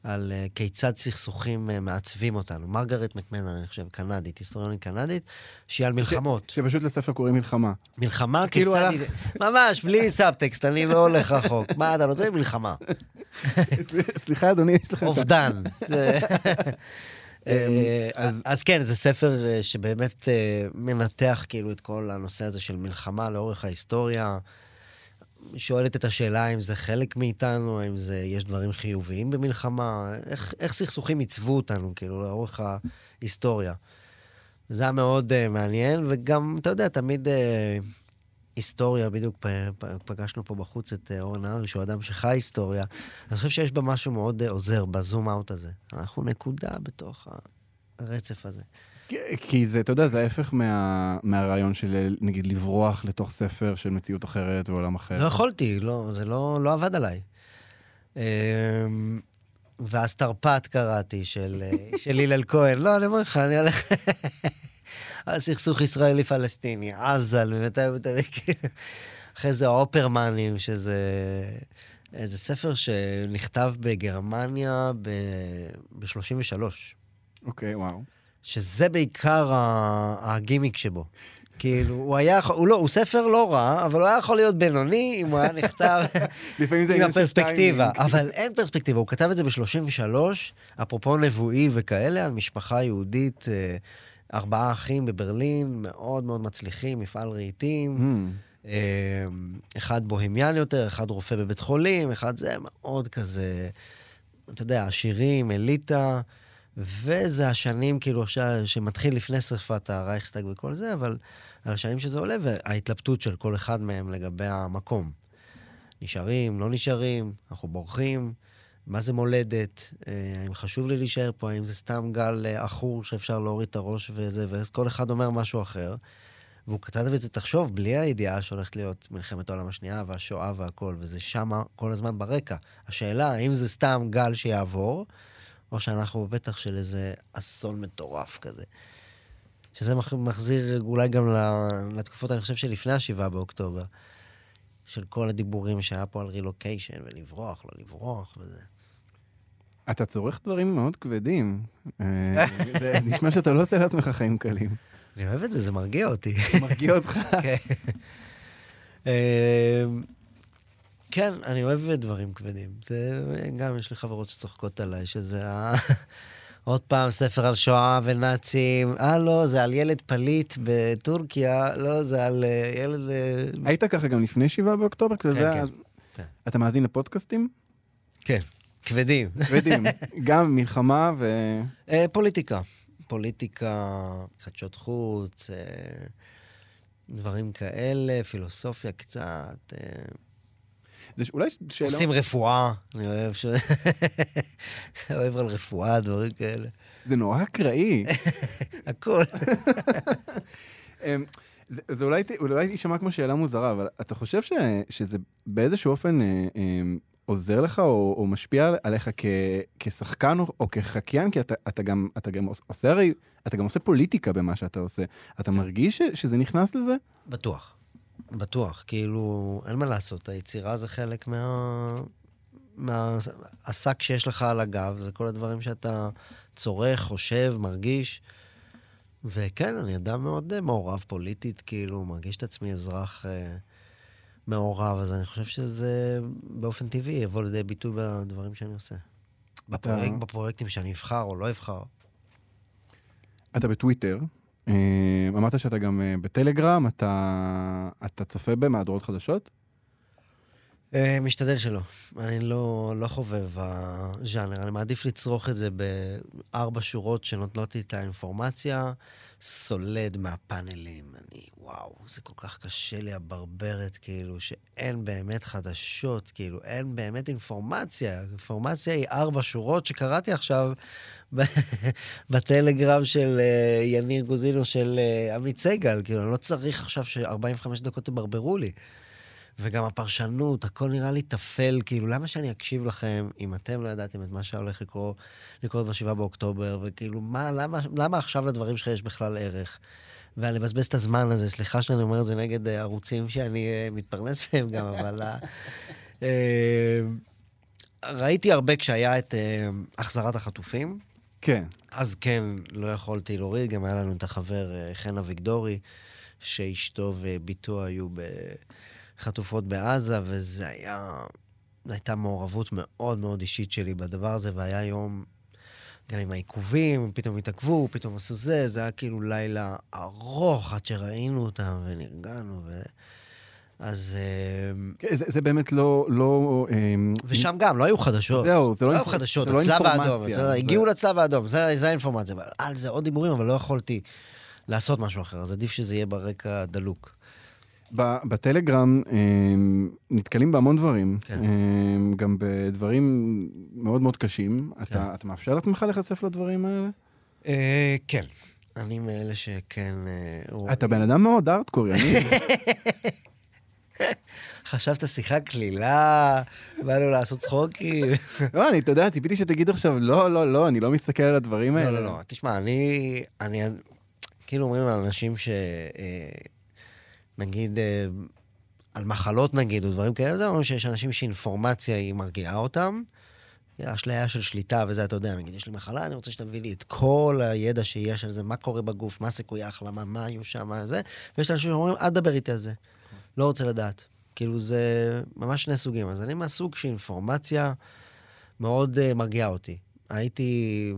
על כיצד סכסוכים מעצבים אותנו. מרגרט מקמנמן, אני חושב, קנדית, היסטוריונית קנדית, שהיא על מלחמות. ש... שפשוט לספר קוראים מלחמה. מלחמה, כאילו כיצד... היא... ממש, בלי סאבטקסט, אני לא הולך רחוק. מה אתה רוצה? מלחמה. סליחה, אדוני, יש לך... אובדן. אה, אז, כן, זה ספר שבאמת מנתח כאילו את כל הנושא הזה של מלחמה לאורך ההיסטוריה. שואלת את השאלה האם זה חלק מאיתנו, האם זה, יש דברים חיוביים במלחמה, איך, איך סכסוכים עיצבו אותנו, כאילו, לאורך ההיסטוריה. זה היה מאוד uh, מעניין, וגם, אתה יודע, תמיד uh, היסטוריה, בדיוק פגשנו פה בחוץ את uh, אורן הארי, שהוא אדם שחי היסטוריה. אני חושב שיש בה משהו מאוד uh, עוזר בזום אאוט הזה. אנחנו נקודה בתוך הרצף הזה. כי זה, אתה יודע, זה ההפך מה, מהרעיון של, נגיד, לברוח לתוך ספר של מציאות אחרת ועולם אחר. לא יכולתי, לא, זה לא, לא עבד עליי. אמ, ואז תרפ"ט קראתי, של, של הלל כהן. לא, אני אומר לך, אני הולך... הסכסוך ישראלי-פלסטיני, עזה. אחרי זה האופרמנים, שזה... איזה ספר שנכתב בגרמניה ב-33. אוקיי, okay, וואו. שזה בעיקר הגימיק שבו. כאילו, הוא היה, הוא לא, הוא ספר לא רע, אבל הוא היה יכול להיות בינוני אם הוא היה נכתב עם הפרספקטיבה. אבל אין פרספקטיבה, הוא כתב את זה ב-33, אפרופו נבואי וכאלה, על משפחה יהודית, אה, ארבעה אחים בברלין, מאוד מאוד מצליחים, מפעל רהיטים. אממ. אחד bohemian יותר, אחד רופא בבית חולים, אחד זה מאוד כזה, אתה יודע, עשירים, אליטה. וזה השנים, כאילו, עכשיו, שמתחיל לפני שרפת הרייכסטאג וכל זה, אבל על השנים שזה עולה, וההתלבטות של כל אחד מהם לגבי המקום. נשארים, לא נשארים, אנחנו בורחים, מה זה מולדת, אה, האם חשוב לי להישאר פה, האם זה סתם גל אה, עכור שאפשר להוריד את הראש וזה, ואז כל אחד אומר משהו אחר. והוא כתב את זה, תחשוב, בלי הידיעה שהולכת להיות מלחמת העולם השנייה והשואה והכל, וזה שמה כל הזמן ברקע. השאלה, האם זה סתם גל שיעבור, או שאנחנו בפתח של איזה אסון מטורף כזה. שזה מחזיר אולי גם לתקופות, אני חושב, שלפני השבעה באוקטובר. של כל הדיבורים שהיה פה על רילוקיישן, ולברוח, לא לברוח וזה. אתה צורך דברים מאוד כבדים. אה, נשמע שאתה לא עושה לעצמך חיים קלים. אני אוהב את זה, זה מרגיע אותי. מרגיע אותך? כן. אה, כן, אני אוהב דברים כבדים. זה, גם יש לי חברות שצוחקות עליי, שזה ה... עוד פעם, ספר על שואה ונאצים. אה, לא, זה על ילד פליט בטורקיה, לא, זה על uh, ילד... היית ככה גם לפני שבעה באוקטובר? כן. כן. אתה מאזין לפודקאסטים? כן, כבדים. כבדים. גם מלחמה ו... Uh, פוליטיקה. פוליטיקה, חדשות חוץ, uh, דברים כאלה, פילוסופיה קצת. Uh... זה אולי שאלה... עושים רפואה, אני אוהב ש... אוהב על רפואה, דברים כאלה. זה נורא אקראי. הכל. אמ, זה, זה אולי, אולי יישמע כמו שאלה מוזרה, אבל אתה חושב ש, שזה באיזשהו אופן אה, אה, עוזר לך או, או משפיע עליך כ, כשחקן או, או כחקיין? כי אתה, אתה, גם, אתה גם עושה הרי, אתה גם עושה פוליטיקה במה שאתה עושה. אתה מרגיש ש, שזה נכנס לזה? בטוח. בטוח, כאילו, אין מה לעשות, היצירה זה חלק מה... מהשק שיש לך על הגב, זה כל הדברים שאתה צורך, חושב, מרגיש. וכן, אני אדם מאוד אה, מעורב פוליטית, כאילו, מרגיש את עצמי אזרח אה, מעורב, אז אני חושב שזה באופן טבעי יבוא לידי ביטוי בדברים שאני עושה. בפרויק, בפרויקטים שאני אבחר או לא אבחר. אתה בטוויטר, אה, אמרת שאתה גם אה, בטלגרם, אתה, אתה צופה במהדורות חדשות? אה, משתדל שלא. אני לא, לא חובב הז'אנר, אני מעדיף לצרוך את זה בארבע שורות שנותנות לי את האינפורמציה, סולד מהפאנלים. אני, וואו, זה כל כך קשה לי, הברברת, כאילו, שאין באמת חדשות, כאילו, אין באמת אינפורמציה. אינפורמציה היא ארבע שורות שקראתי עכשיו בטלגרם של uh, יניר גוזינו של uh, עמית סגל. כאילו, אני לא צריך עכשיו ש-45 דקות תברברו לי. וגם הפרשנות, הכל נראה לי טפל, כאילו, למה שאני אקשיב לכם אם אתם לא ידעתם את מה שהולך לקרות, לקרות ב-7 באוקטובר, וכאילו, מה, למה, למה עכשיו לדברים שלך יש בכלל ערך? ולבזבז את הזמן הזה, סליחה שאני אומר את זה נגד אה, ערוצים שאני uh, מתפרנס מהם גם, אבל... uh, ראיתי הרבה כשהיה את החזרת החטופים. כן. אז כן, לא יכולתי להוריד, גם היה לנו את החבר חן אביגדורי, שאשתו ובתו היו בחטופות בעזה, וזה היה... הייתה מעורבות מאוד מאוד אישית שלי בדבר הזה, והיה יום, גם עם העיכובים, פתאום התעכבו, פתאום עשו זה, זה היה כאילו לילה ארוך עד שראינו אותם ונרגענו, ו... אז... אה, כן, זה, זה באמת לא... לא אה, ושם גם, לא היו חדשות. זהו, זה לא, לא היו חדשות, זה לא האדום. אינפורמציה, זה- זה- הגיעו לצלב האדום, זה זה האינפורמציה. על זה עוד דיבורים, אבל לא יכולתי לעשות משהו אחר, אז עדיף שזה יהיה ברקע דלוק. בטלגרם אה, נתקלים בהמון דברים, כן. אה, גם בדברים מאוד מאוד קשים. כן. אתה, אתה מאפשר לעצמך להיחשף לדברים האלה? אה, כן. אני מאלה שכן... אה, אתה בן אדם מאוד ארטקורי, אני... חשבת שיחה קלילה, באנו לעשות צחוקים. לא, אני, אתה יודע, ציפיתי שתגיד עכשיו, לא, לא, לא, אני לא מסתכל על הדברים האלה. לא, לא, לא. תשמע, אני... אני... כאילו אומרים על אנשים ש... נגיד, אה, על מחלות נגיד, או דברים כאלה, זה אומרים שיש אנשים שאינפורמציה היא מרגיעה אותם. אשליה של שליטה וזה, אתה יודע, נגיד, יש לי מחלה, אני רוצה שתביא לי את כל הידע שיש על זה, מה קורה בגוף, מה סיכויי ההחלמה, מה היו שם, מה זה, ויש אנשים שאומרים, אל תדבר איתי על זה. לא רוצה לדעת. כאילו, זה ממש שני סוגים. אז אני מהסוג שאינפורמציה מאוד uh, מרגיעה אותי. הייתי,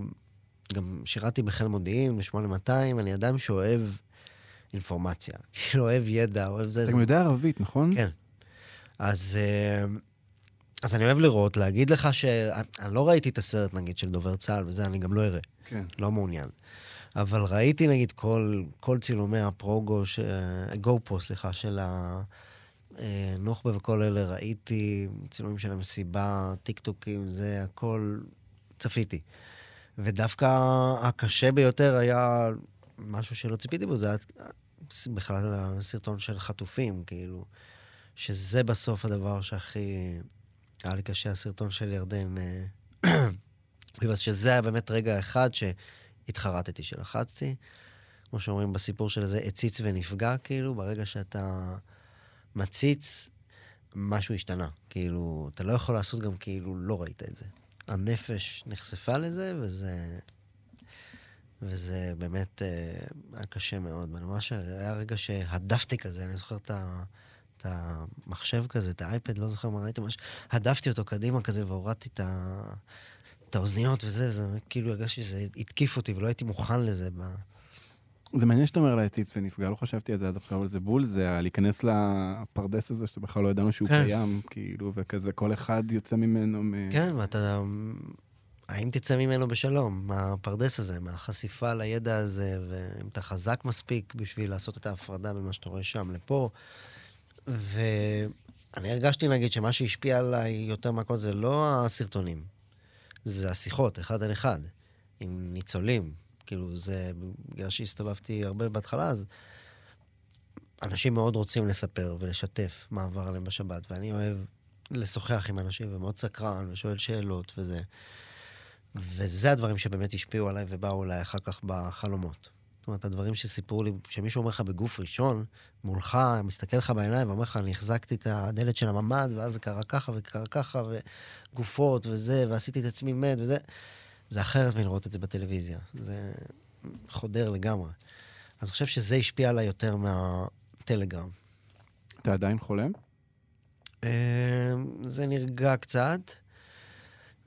גם שירתי בחיל מודיעין, ב-8200, אני אדם שאוהב אינפורמציה. כאילו, אוהב ידע, אוהב זה. אתה זה גם יודע ערבית, נכון? כן. אז, אה, אז אני אוהב לראות, להגיד לך ש... אני לא ראיתי את הסרט, נגיד, של דובר צה"ל וזה, אני גם לא אראה. כן. לא מעוניין. אבל ראיתי, נגיד, כל, כל צילומי הפרוגו, ש... גו-פרו, סליחה, של הנוח'בה וכל אלה, ראיתי צילומים של המסיבה, טיקטוקים, זה הכל, צפיתי. ודווקא הקשה ביותר היה משהו שלא ציפיתי בו, זה היה בכלל הסרטון של חטופים, כאילו, שזה בסוף הדבר שהכי... היה לי קשה, הסרטון של ירדן, אה, שזה היה באמת רגע אחד שהתחרטתי, שלחצתי. כמו שאומרים בסיפור של זה, הציץ ונפגע, כאילו, ברגע שאתה מציץ, משהו השתנה. כאילו, אתה לא יכול לעשות גם כאילו לא ראית את זה. הנפש נחשפה לזה, וזה... וזה באמת אה, היה קשה מאוד. ואני ממש, היה רגע שהדפתי כזה, אני זוכר את ה... את המחשב כזה, את האייפד, לא זוכר מה ראיתי, ממש הדפתי אותו קדימה כזה והורדתי את, ה... את האוזניות וזה, זה כאילו הרגשתי שזה התקיף אותי ולא הייתי מוכן לזה. ב... זה מעניין שאתה אומר להציץ ונפגע, לא חשבתי על זה עד עכשיו, אבל זה בול, זה להיכנס לפרדס הזה שאתה בכלל לא ידענו שהוא כן. קיים, כאילו, וכזה כל אחד יוצא ממנו מ... כן, ואתה... האם תצא ממנו בשלום, מהפרדס הזה, מהחשיפה לידע הזה, ואם אתה חזק מספיק בשביל לעשות את ההפרדה בין מה שאתה רואה שם לפה. ואני הרגשתי, נגיד, שמה שהשפיע עליי יותר מהכל זה לא הסרטונים, זה השיחות, אחד על אחד, עם ניצולים. כאילו, זה, בגלל שהסתובבתי הרבה בהתחלה, אז אנשים מאוד רוצים לספר ולשתף מה עבר עליהם בשבת, ואני אוהב לשוחח עם אנשים, ומאוד סקרן, ושואל שאלות וזה. וזה הדברים שבאמת השפיעו עליי ובאו אליי אחר כך בחלומות. זאת אומרת, הדברים שסיפרו לי, שמישהו אומר לך בגוף ראשון, מולך, מסתכל לך בעיניים ואומר לך, אני החזקתי את הדלת של הממ"ד, ואז זה קרה ככה וקרה ככה, וגופות וזה, ועשיתי את עצמי מת וזה, זה אחרת מלראות את זה בטלוויזיה. זה חודר לגמרי. אז אני חושב שזה השפיע עליי יותר מהטלגרם. אתה עדיין חולם? אה, זה נרגע קצת.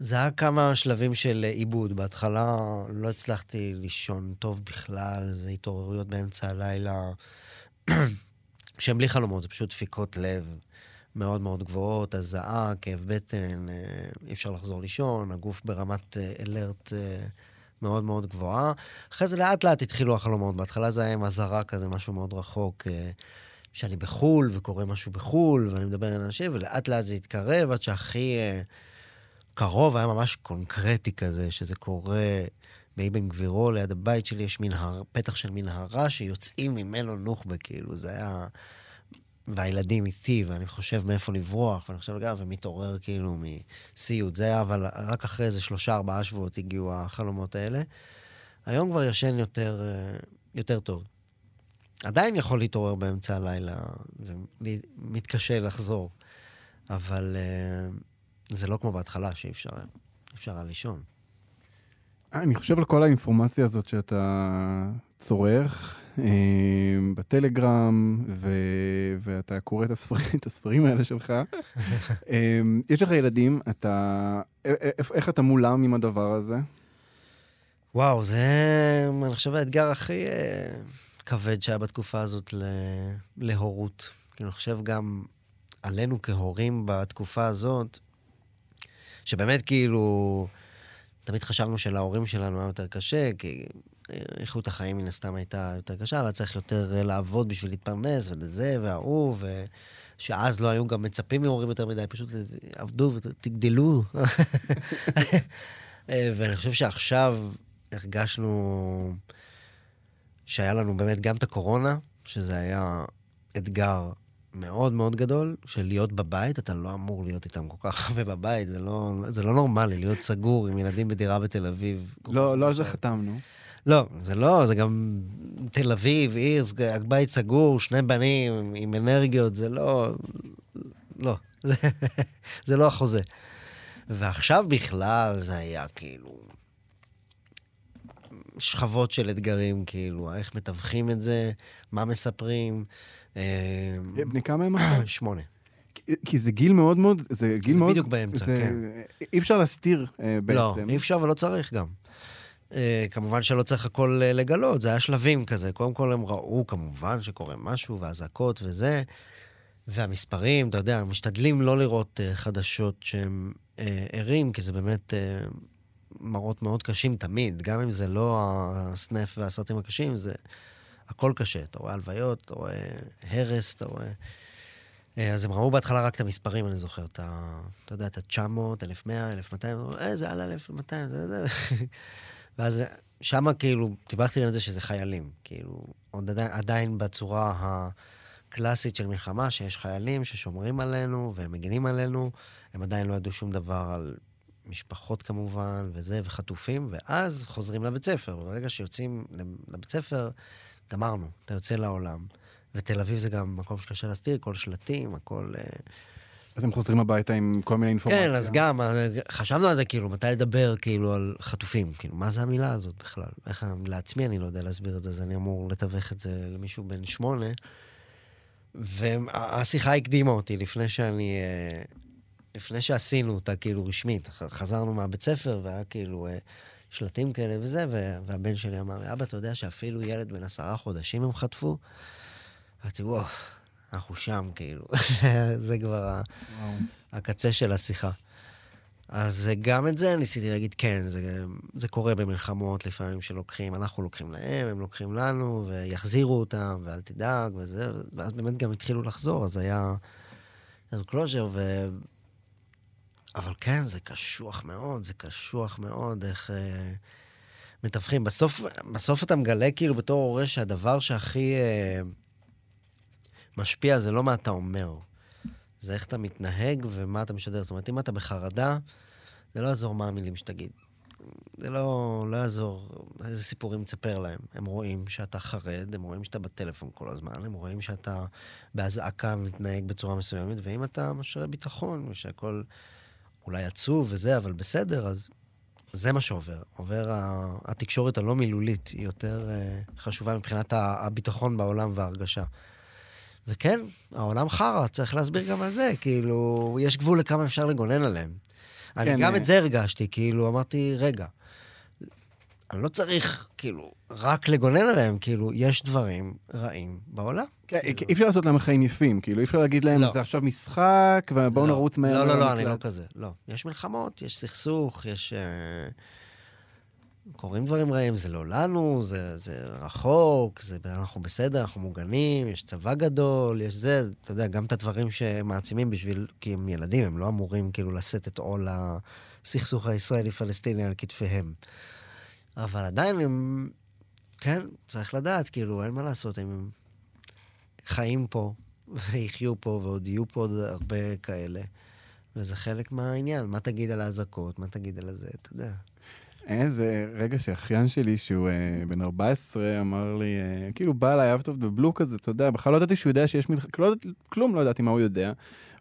זה היה כמה שלבים של עיבוד. בהתחלה לא הצלחתי לישון טוב בכלל, זה התעוררויות באמצע הלילה, שהן בלי חלומות, זה פשוט דפיקות לב מאוד מאוד גבוהות, הזעה, כאב בטן, אה, אי אפשר לחזור לישון, הגוף ברמת אה, אלרט אה, מאוד מאוד גבוהה. אחרי זה לאט לאט התחילו החלומות. בהתחלה זה היה עם אזהרה כזה, משהו מאוד רחוק. אה, שאני בחו"ל וקורה משהו בחו"ל, ואני מדבר עם אנשים, ולאט לאט זה התקרב עד שהכי אה, קרוב היה ממש קונקרטי כזה, שזה קורה באבן גבירו, ליד הבית שלי יש מנהר, פתח של מנהרה שיוצאים ממנו נוח'בה, כאילו, זה היה... והילדים איתי, ואני חושב מאיפה לברוח, ואני חושב גם, ומתעורר כאילו מסיוט. זה היה, אבל רק אחרי איזה שלושה, ארבעה שבועות הגיעו החלומות האלה. היום כבר ישן יותר, אה, יותר טוב. עדיין יכול להתעורר באמצע הלילה ומתקשה לחזור, אבל uh, זה לא כמו בהתחלה שאי אפשר, אפשר היה לישון. אני חושב על כל האינפורמציה הזאת שאתה צורך אה, בטלגרם, ו... ואתה קורא את הספרים, את הספרים האלה שלך. אה, יש לך ילדים, אתה... איך, איך אתה מולם עם הדבר הזה? וואו, זה, אני חושב, האתגר הכי כבד שהיה בתקופה הזאת ל... להורות. כאילו, אני חושב גם עלינו כהורים בתקופה הזאת, שבאמת כאילו, תמיד חשבנו שלהורים שלנו היה יותר קשה, כי איכות החיים מן הסתם הייתה יותר קשה, אבל צריך יותר אה, לעבוד בשביל להתפרנס, ולזה, וההוא, ו... שאז לא היו גם מצפים מהורים יותר מדי, פשוט עבדו ותגדלו. אה, ואני חושב שעכשיו הרגשנו שהיה לנו באמת גם את הקורונה, שזה היה אתגר מאוד מאוד גדול, של להיות בבית, אתה לא אמור להיות איתם כל כך הרבה בבית, זה לא, זה לא נורמלי להיות סגור עם ילדים בדירה בתל אביב. לא, לא על זה חתמנו. לא, זה לא, זה גם תל אביב, עיר, בית סגור, שני בנים עם אנרגיות, זה לא... לא, זה, זה לא החוזה. ועכשיו בכלל זה היה כאילו... שכבות של אתגרים, כאילו, איך מתווכים את זה, מה מספרים. אה, בני כמה הם עכשיו? שמונה. כי זה גיל מאוד מאוד, זה גיל זה מאוד... בדיוק באמצע, זה, כן. אי אפשר להסתיר אה, בעצם. לא, אי אפשר ולא צריך גם. Uh, כמובן שלא צריך הכל uh, לגלות, זה היה שלבים כזה. קודם כל הם ראו כמובן שקורה משהו, ואזעקות וזה, והמספרים, אתה יודע, משתדלים לא לראות חדשות שהם ערים, כי זה באמת מראות מאוד קשים תמיד, גם אם זה לא הסנאפ והסרטים הקשים, זה הכל קשה. אתה רואה הלוויות, אתה רואה הרס, אתה רואה... אז הם ראו בהתחלה רק את המספרים, אני זוכר, את ה... אתה יודע, את ה-900, 1100, 1200, אה, זה עלה 1200, זה זה. ואז שמה כאילו, דיברתי להם על זה שזה חיילים. כאילו, עוד עדיין, עדיין בצורה הקלאסית של מלחמה, שיש חיילים ששומרים עלינו והם מגינים עלינו, הם עדיין לא ידעו שום דבר על משפחות כמובן, וזה, וחטופים, ואז חוזרים לבית ספר. וברגע שיוצאים לבית ספר, גמרנו, אתה יוצא לעולם. ותל אביב זה גם מקום שקשה להסתיר, כל שלטים, הכל... אה, אז הם חוזרים הביתה עם כל מיני אינפורמציה. כן, אז גם, אה, חשבנו על זה, כאילו, מתי לדבר, כאילו, על חטופים. כאילו, מה זה המילה הזאת בכלל? איך, לעצמי אני לא יודע להסביר את זה, אז אני אמור לתווך את זה למישהו בן שמונה. והשיחה הקדימה אותי לפני שאני... אה, לפני שעשינו אותה, כאילו, רשמית. חזרנו מהבית ספר, והיה כאילו שלטים כאלה וזה, והבן שלי אמר לי, אבא, אתה יודע שאפילו ילד בן עשרה חודשים הם חטפו? אמרתי, וואו, אנחנו שם, כאילו. זה כבר וואו. הקצה של השיחה. אז גם את זה ניסיתי להגיד, כן, זה, זה קורה במלחמות לפעמים שלוקחים, אנחנו לוקחים להם, הם לוקחים לנו, ויחזירו אותם, ואל תדאג, וזה, ואז באמת גם התחילו לחזור, אז היה closure, ו... אבל כן, זה קשוח מאוד, זה קשוח מאוד, איך אה, מתווכים. בסוף, בסוף אתה מגלה, כאילו, בתור הורה, שהדבר שהכי... אה, משפיע זה לא מה אתה אומר, זה איך אתה מתנהג ומה אתה משדר. זאת אומרת, אם אתה בחרדה, זה לא יעזור מה המילים שתגיד. זה לא, לא יעזור איזה סיפורים תספר להם. הם רואים שאתה חרד, הם רואים שאתה בטלפון כל הזמן, הם רואים שאתה באזעקה ומתנהג בצורה מסוימת, ואם אתה משרה ביטחון, ושהכול אולי עצוב וזה, אבל בסדר, אז זה מה שעובר. עובר התקשורת הלא מילולית, היא יותר uh, חשובה מבחינת הביטחון בעולם וההרגשה. וכן, העולם חרא, צריך להסביר גם על זה, כאילו, יש גבול לכמה אפשר לגונן עליהם. כן, אני גם אה... את זה הרגשתי, כאילו, אמרתי, רגע, אני לא צריך, כאילו, רק לגונן עליהם, כאילו, יש דברים רעים בעולם. כן, כאילו. אי אפשר לעשות להם חיים יפים, כאילו, אי אפשר להגיד להם, לא. זה עכשיו משחק, ובואו לא. נרוץ מהר. לא, לא, לא, אני לא כזה, לא. יש מלחמות, יש סכסוך, יש... אה... קורים דברים רעים, זה לא לנו, זה, זה רחוק, זה, אנחנו בסדר, אנחנו מוגנים, יש צבא גדול, יש זה, אתה יודע, גם את הדברים שמעצימים בשביל, כי הם ילדים, הם לא אמורים כאילו לשאת את עול הסכסוך הישראלי-פלסטיני על כתפיהם. אבל עדיין הם, כן, צריך לדעת, כאילו, אין מה לעשות, הם חיים פה, ויחיו פה, ועוד יהיו פה עוד הרבה כאלה. וזה חלק מהעניין. מה תגיד על האזעקות? מה תגיד על זה? אתה יודע. איזה רגע שאחיין שלי, שהוא אה, בן 14, אמר לי, אה, כאילו בא אליי אהבת בבלו כזה, אתה יודע, בכלל לא ידעתי שהוא יודע שיש מלחמה, לא, כלום לא ידעתי מה הוא יודע. הוא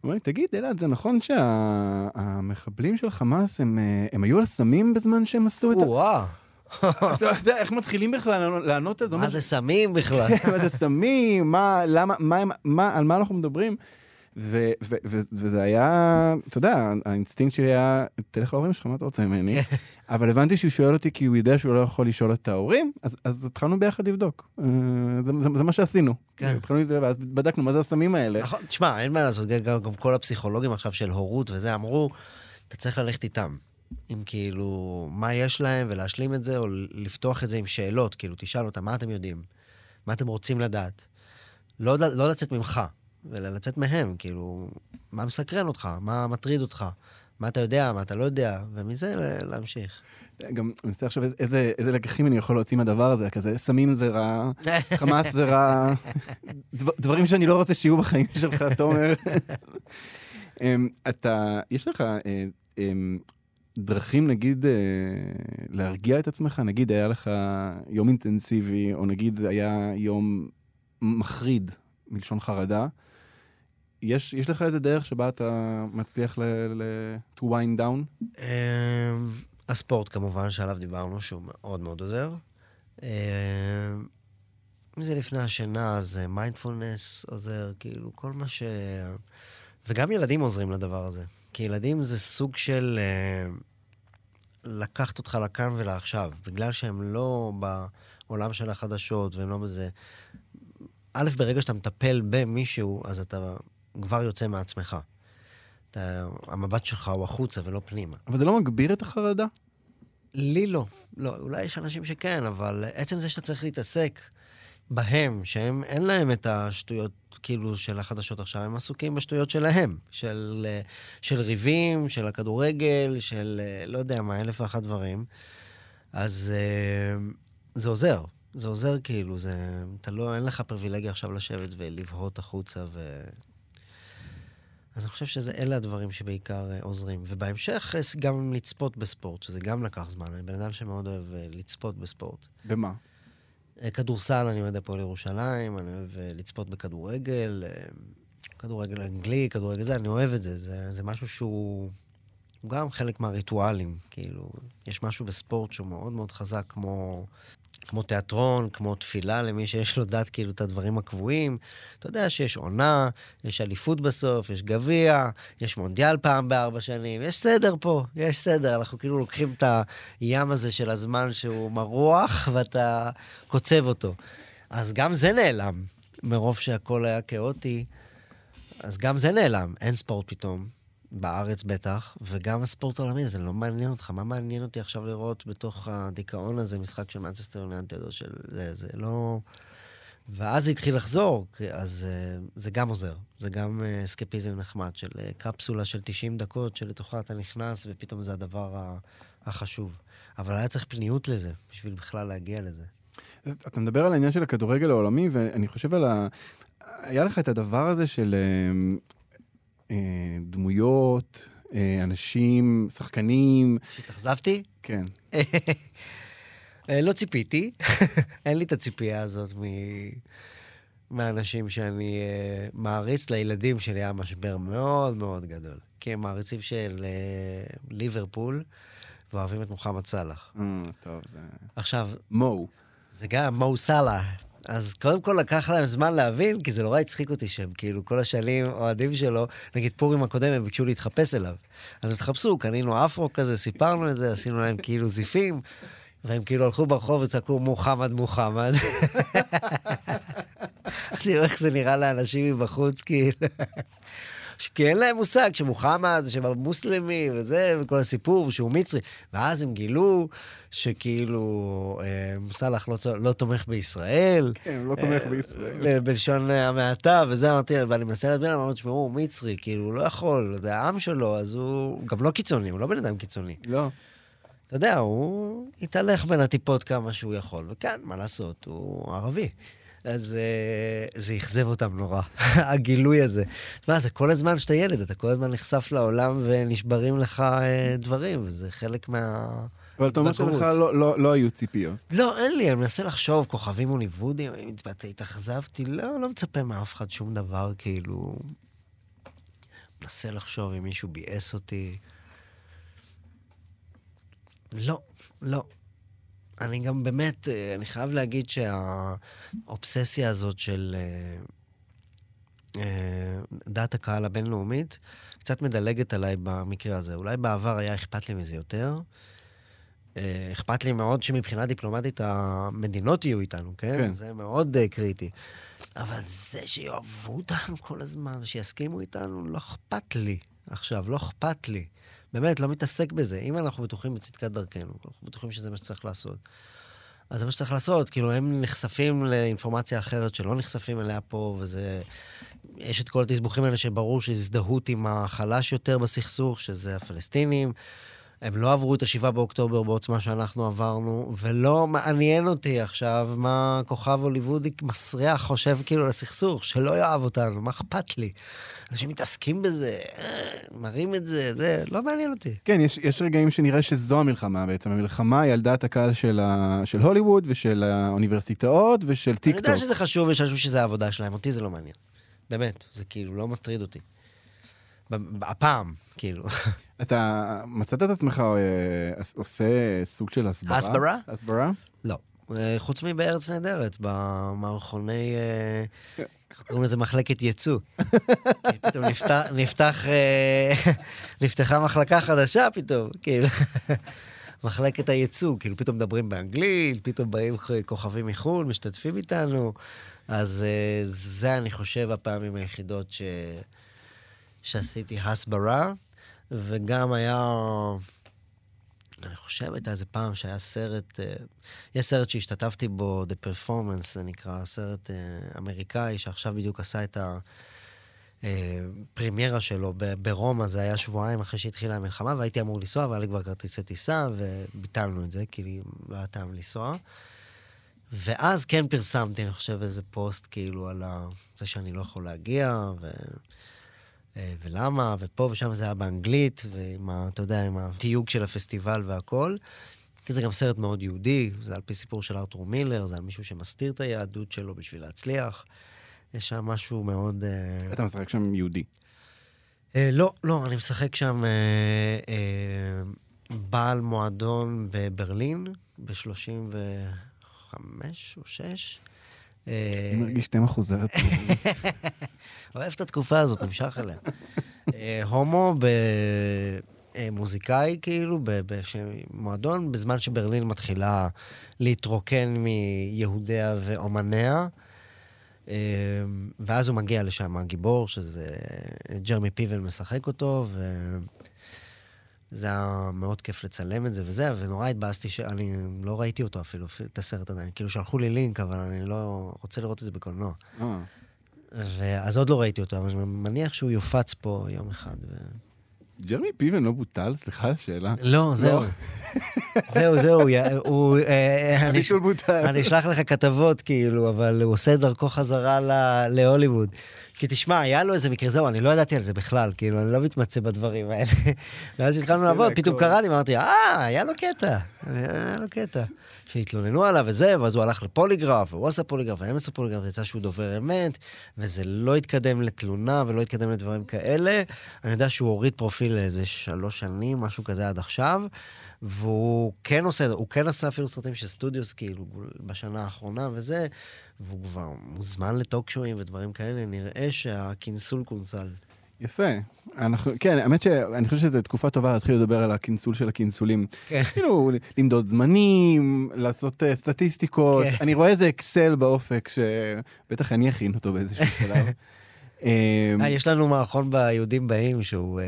אומר לי, תגיד, אלעד, זה נכון שהמחבלים שה, של חמאס, הם, אה, הם היו על סמים בזמן שהם עשו את ה... אתה יודע, איך מתחילים בכלל לענות על זה? מה זה סמים בכלל? מה זה סמים? מה, למה, מה, על מה אנחנו מדברים? ו- ו- ו- וזה היה, אתה יודע, האינסטינקט שלי היה, תלך להורים שלך, מה אתה רוצה ממני? אבל הבנתי שהוא שואל אותי כי הוא יודע שהוא לא יכול לשאול את ההורים, אז, אז התחלנו ביחד לבדוק. אה, זה, זה, זה מה שעשינו. כן. התחלנו, ואז בדקנו מה זה הסמים האלה. נכון, תשמע, אין מה לעשות, גם, גם כל הפסיכולוגים עכשיו של הורות וזה אמרו, אתה צריך ללכת איתם. עם כאילו, מה יש להם ולהשלים את זה, או לפתוח את זה עם שאלות, כאילו, תשאל אותם, מה אתם יודעים? מה אתם רוצים לדעת? לא, לא לצאת ממך, אלא לצאת מהם, כאילו, מה מסקרן אותך? מה מטריד אותך? מה אתה יודע, מה אתה לא יודע, ומזה להמשיך. גם, אני מנסה עכשיו איזה, איזה לקחים אני יכול להוציא מהדבר הזה, כזה, סמים זה רע, חמאס זה רע, דבר, דברים שאני לא רוצה שיהיו בחיים שלך, תומר. אמ, אתה, יש לך אה, אמ, דרכים, נגיד, אה, להרגיע את עצמך? נגיד, היה לך יום אינטנסיבי, או נגיד היה יום מחריד, מלשון חרדה. יש, יש לך איזה דרך שבה אתה מצליח ל... ל to wind down? Um, הספורט כמובן, שעליו דיברנו, שהוא מאוד מאוד עוזר. Um, אם זה לפני השינה, אז מיינדפולנס עוזר, כאילו, כל מה ש... וגם ילדים עוזרים לדבר הזה. כי ילדים זה סוג של uh, לקחת אותך לכאן ולעכשיו. בגלל שהם לא בעולם של החדשות והם לא בזה... א', ברגע שאתה מטפל במישהו, אז אתה כבר יוצא מעצמך. אתה, המבט שלך הוא החוצה ולא פנימה. אבל זה לא מגביר את החרדה? לי לא. לא, אולי יש אנשים שכן, אבל עצם זה שאתה צריך להתעסק בהם, שהם, אין להם את השטויות, כאילו, של החדשות עכשיו, הם עסוקים בשטויות שלהם. של, של ריבים, של הכדורגל, של לא יודע מה, אלף ואחת דברים. אז זה עוזר. זה עוזר כאילו, זה... אתה לא, אין לך פריבילגיה עכשיו לשבת ולבהות החוצה ו... אז אני חושב שאלה הדברים שבעיקר עוזרים. ובהמשך גם לצפות בספורט, שזה גם לקח זמן. אני בן אדם שמאוד אוהב לצפות בספורט. במה? כדורסל, אני אוהד הפועל ירושלים, אני אוהב לצפות בכדורגל, כדורגל אנגלי, כדורגל זה, אני אוהב את זה. זה, זה משהו שהוא גם חלק מהריטואלים, כאילו. יש משהו בספורט שהוא מאוד מאוד חזק, כמו כמו תיאטרון, כמו תפילה למי שיש לו דת, כאילו, את הדברים הקבועים. אתה יודע שיש עונה, יש אליפות בסוף, יש גביע, יש מונדיאל פעם בארבע שנים, יש סדר פה, יש סדר. אנחנו כאילו לוקחים את הים הזה של הזמן שהוא מרוח, ואתה קוצב אותו. אז גם זה נעלם, מרוב שהכל היה כאוטי. אז גם זה נעלם, אין ספורט פתאום. בארץ בטח, וגם הספורט העולמי, זה לא מעניין אותך. מה מעניין אותי עכשיו לראות בתוך הדיכאון הזה משחק של מנצ'סטר יוננטד או של זה, זה לא... ואז זה התחיל לחזור, אז uh, זה גם עוזר. זה גם uh, אסקפיזם נחמד של uh, קפסולה של 90 דקות, שלתוכה אתה נכנס, ופתאום זה הדבר החשוב. אבל היה צריך פניות לזה, בשביל בכלל להגיע לזה. אתה מדבר על העניין של הכדורגל העולמי, ואני חושב על ה... היה לך את הדבר הזה של... אה, דמויות, אה, אנשים, שחקנים. שהתאכזבתי? כן. אה, לא ציפיתי, אין לי את הציפייה הזאת מ... מהאנשים שאני uh, מעריץ. לילדים שלי היה משבר מאוד מאוד גדול. כי הם מעריצים של uh, ליברפול, ואוהבים את מוחמד סאלח. Mm, טוב, זה... עכשיו... מו. זה גם מו סאלח. אז קודם כל לקח להם זמן להבין, כי זה נורא הצחיק אותי שהם כאילו כל השנים אוהדים שלו, נגיד פורים הקודם הם ביקשו להתחפש אליו. אז הם התחפשו, קנינו אפרו כזה, סיפרנו את זה, עשינו להם כאילו זיפים, והם כאילו הלכו ברחוב וצעקו מוחמד מוחמד. תראו איך זה נראה לאנשים מבחוץ, כאילו. כי אין להם מושג שמוחמד זה שם מוסלמי וזה, וכל הסיפור, שהוא מצרי. ואז הם גילו שכאילו אה, סאלח לא, לא תומך בישראל. כן, לא תומך בישראל. בלשון המעטה, וזה אמרתי, ואני מנסה להסביר להם, אמרתי, תשמעו, הוא מצרי, כאילו, הוא לא יכול, זה העם שלו, אז הוא גם לא קיצוני, הוא לא בן אדם קיצוני. לא. אתה יודע, הוא התהלך בין הטיפות כמה שהוא יכול, וכן, מה לעשות, הוא ערבי. אז uh, זה אכזב אותם נורא, הגילוי הזה. מה, זה כל הזמן שאתה ילד, אתה כל הזמן נחשף לעולם ונשברים לך uh, דברים, וזה חלק מה... אבל אתה אומר שלך לא, לא, לא היו ציפיות. לא, אין לי, אני מנסה לחשוב, כוכבים הוליוודים, התאכזבתי, לא, לא מצפה מאף אחד שום דבר, כאילו... מנסה לחשוב אם מישהו ביאס אותי. לא, לא. אני גם באמת, אה, אני חייב להגיד שהאובססיה הזאת של... אה, אה, דעת הקהל הבינלאומית קצת מדלגת עליי במקרה הזה. אולי בעבר היה אכפת לי מזה יותר. אה, אכפת לי מאוד שמבחינה דיפלומטית המדינות יהיו איתנו, כן? כן. זה מאוד קריטי. אבל זה שיאהבו אותנו כל הזמן, שיסכימו איתנו, לא אכפת לי. עכשיו, לא אכפת לי. באמת, לא מתעסק בזה. אם אנחנו בטוחים בצדקת דרכנו, אנחנו בטוחים שזה מה שצריך לעשות. אז זה מה שצריך לעשות. כאילו, הם נחשפים לאינפורמציה אחרת שלא נחשפים אליה פה, וזה... יש את כל התסבוכים האלה שברור שהזדהות עם החלש יותר בסכסוך, שזה הפלסטינים. הם לא עברו את השבעה באוקטובר בעוצמה שאנחנו עברנו, ולא מעניין אותי עכשיו מה כוכב הוליוודי מסריח חושב כאילו לסכסוך, שלא יאהב אותנו, מה אכפת לי? אנשים מתעסקים בזה, אה, מראים את זה, זה, לא מעניין אותי. כן, יש, יש רגעים שנראה שזו המלחמה בעצם. המלחמה היא על דעת הקהל של, ה, של הוליווד ושל האוניברסיטאות ושל טיק אני. יודע שזה חשוב ויש אנשים שזה העבודה שלהם, אותי זה לא מעניין. באמת, זה כאילו לא מטריד אותי. הפעם, כאילו. אתה מצאת את עצמך אה, עושה סוג של הסברה? הסברה? הסברה? לא. אה, חוץ מבארץ נהדרת, במערכוני... אה, איך קוראים לזה? מחלקת ייצוא. כי פתאום נפתח, נפתח, נפתחה מחלקה חדשה פתאום, כאילו. מחלקת הייצוא, כאילו פתאום מדברים באנגלית, פתאום באים כוכבים מחו"ל, משתתפים איתנו. אז זה, אני חושב, הפעמים היחידות ש... שעשיתי הסברה, וגם היה... אני חושב, הייתה איזה פעם שהיה סרט, אה, יש סרט שהשתתפתי בו, The Performance, זה נקרא, סרט אה, אמריקאי, שעכשיו בדיוק עשה את הפרימיירה שלו ב- ברומא, זה היה שבועיים אחרי שהתחילה המלחמה, והייתי אמור לנסוע, והיה לי כבר כרטיסי טיסה, וביטלנו את זה, כי לא היה טעם לנסוע. ואז כן פרסמתי, אני חושב, איזה פוסט כאילו על ה- זה שאני לא יכול להגיע, ו... אה, ולמה, ופה ושם זה היה באנגלית, ועם ה... אתה יודע, עם התיוג של הפסטיבל והכל. כי זה גם סרט מאוד יהודי, זה על פי סיפור של ארתור מילר, זה על מישהו שמסתיר את היהדות שלו בשביל להצליח. יש שם משהו מאוד... אה, אתה משחק שם יהודי. אה, לא, לא, אני משחק שם אה, אה, בעל מועדון בברלין, ב-35 או 6. אה, אני מרגיש תמה חוזרת. אוהב את התקופה הזאת, נמשך אליה. אה, הומו במוזיקאי, כאילו, במועדון, בזמן שברלין מתחילה להתרוקן מיהודיה ואומניה. אה, ואז הוא מגיע לשם, הגיבור, שזה ג'רמי פיבל משחק אותו, וזה היה מאוד כיף לצלם את זה וזה, ונורא התבאסתי שאני לא ראיתי אותו אפילו, את הסרט עדיין. כאילו, שלחו לי לינק, אבל אני לא רוצה לראות את זה בקולנוע. אה. ואז עוד לא ראיתי אותו, אבל אני מניח שהוא יופץ פה יום אחד. ו... ג'רמי פיבן לא בוטל? סליחה על השאלה. לא, זהו. זהו, זהו, יא- הוא... אה, אני- הביטול בוטל. אני אשלח לך כתבות, כאילו, אבל הוא עושה דרכו חזרה להוליווד. כי תשמע, היה לו איזה מקרה, זהו, אני לא ידעתי על זה בכלל, כאילו, אני לא מתמצא בדברים האלה. ואז כשהתחלנו לעבוד, פתאום להכל. קראתי, אמרתי, אה, היה לו קטע, היה לו קטע. שהתלוננו עליו וזה, ואז הוא הלך לפוליגרף, והוא עשה פוליגרף, והם עשו פוליגרף, ויצא שהוא דובר אמת, וזה לא התקדם לתלונה ולא התקדם לדברים כאלה. אני יודע שהוא הוריד פרופיל לאיזה שלוש שנים, משהו כזה עד עכשיו, והוא כן עושה, הוא כן עשה אפילו סרטים של studios, כאילו, בשנה האחרונה וזה, והוא כבר מוזמן לטוקשואים ודברים כאלה, נראה שהקינסול קונסל. יפה. אנחנו, כן, האמת שאני חושב שזו תקופה טובה להתחיל לדבר על הקינסול של הקינסולים. כן. כאילו, למדוד זמנים, לעשות uh, סטטיסטיקות. כן. אני רואה איזה אקסל באופק, שבטח אני אכין אותו באיזשהו שלב. אה, יש לנו מערכון ביהודים באים שהוא אה,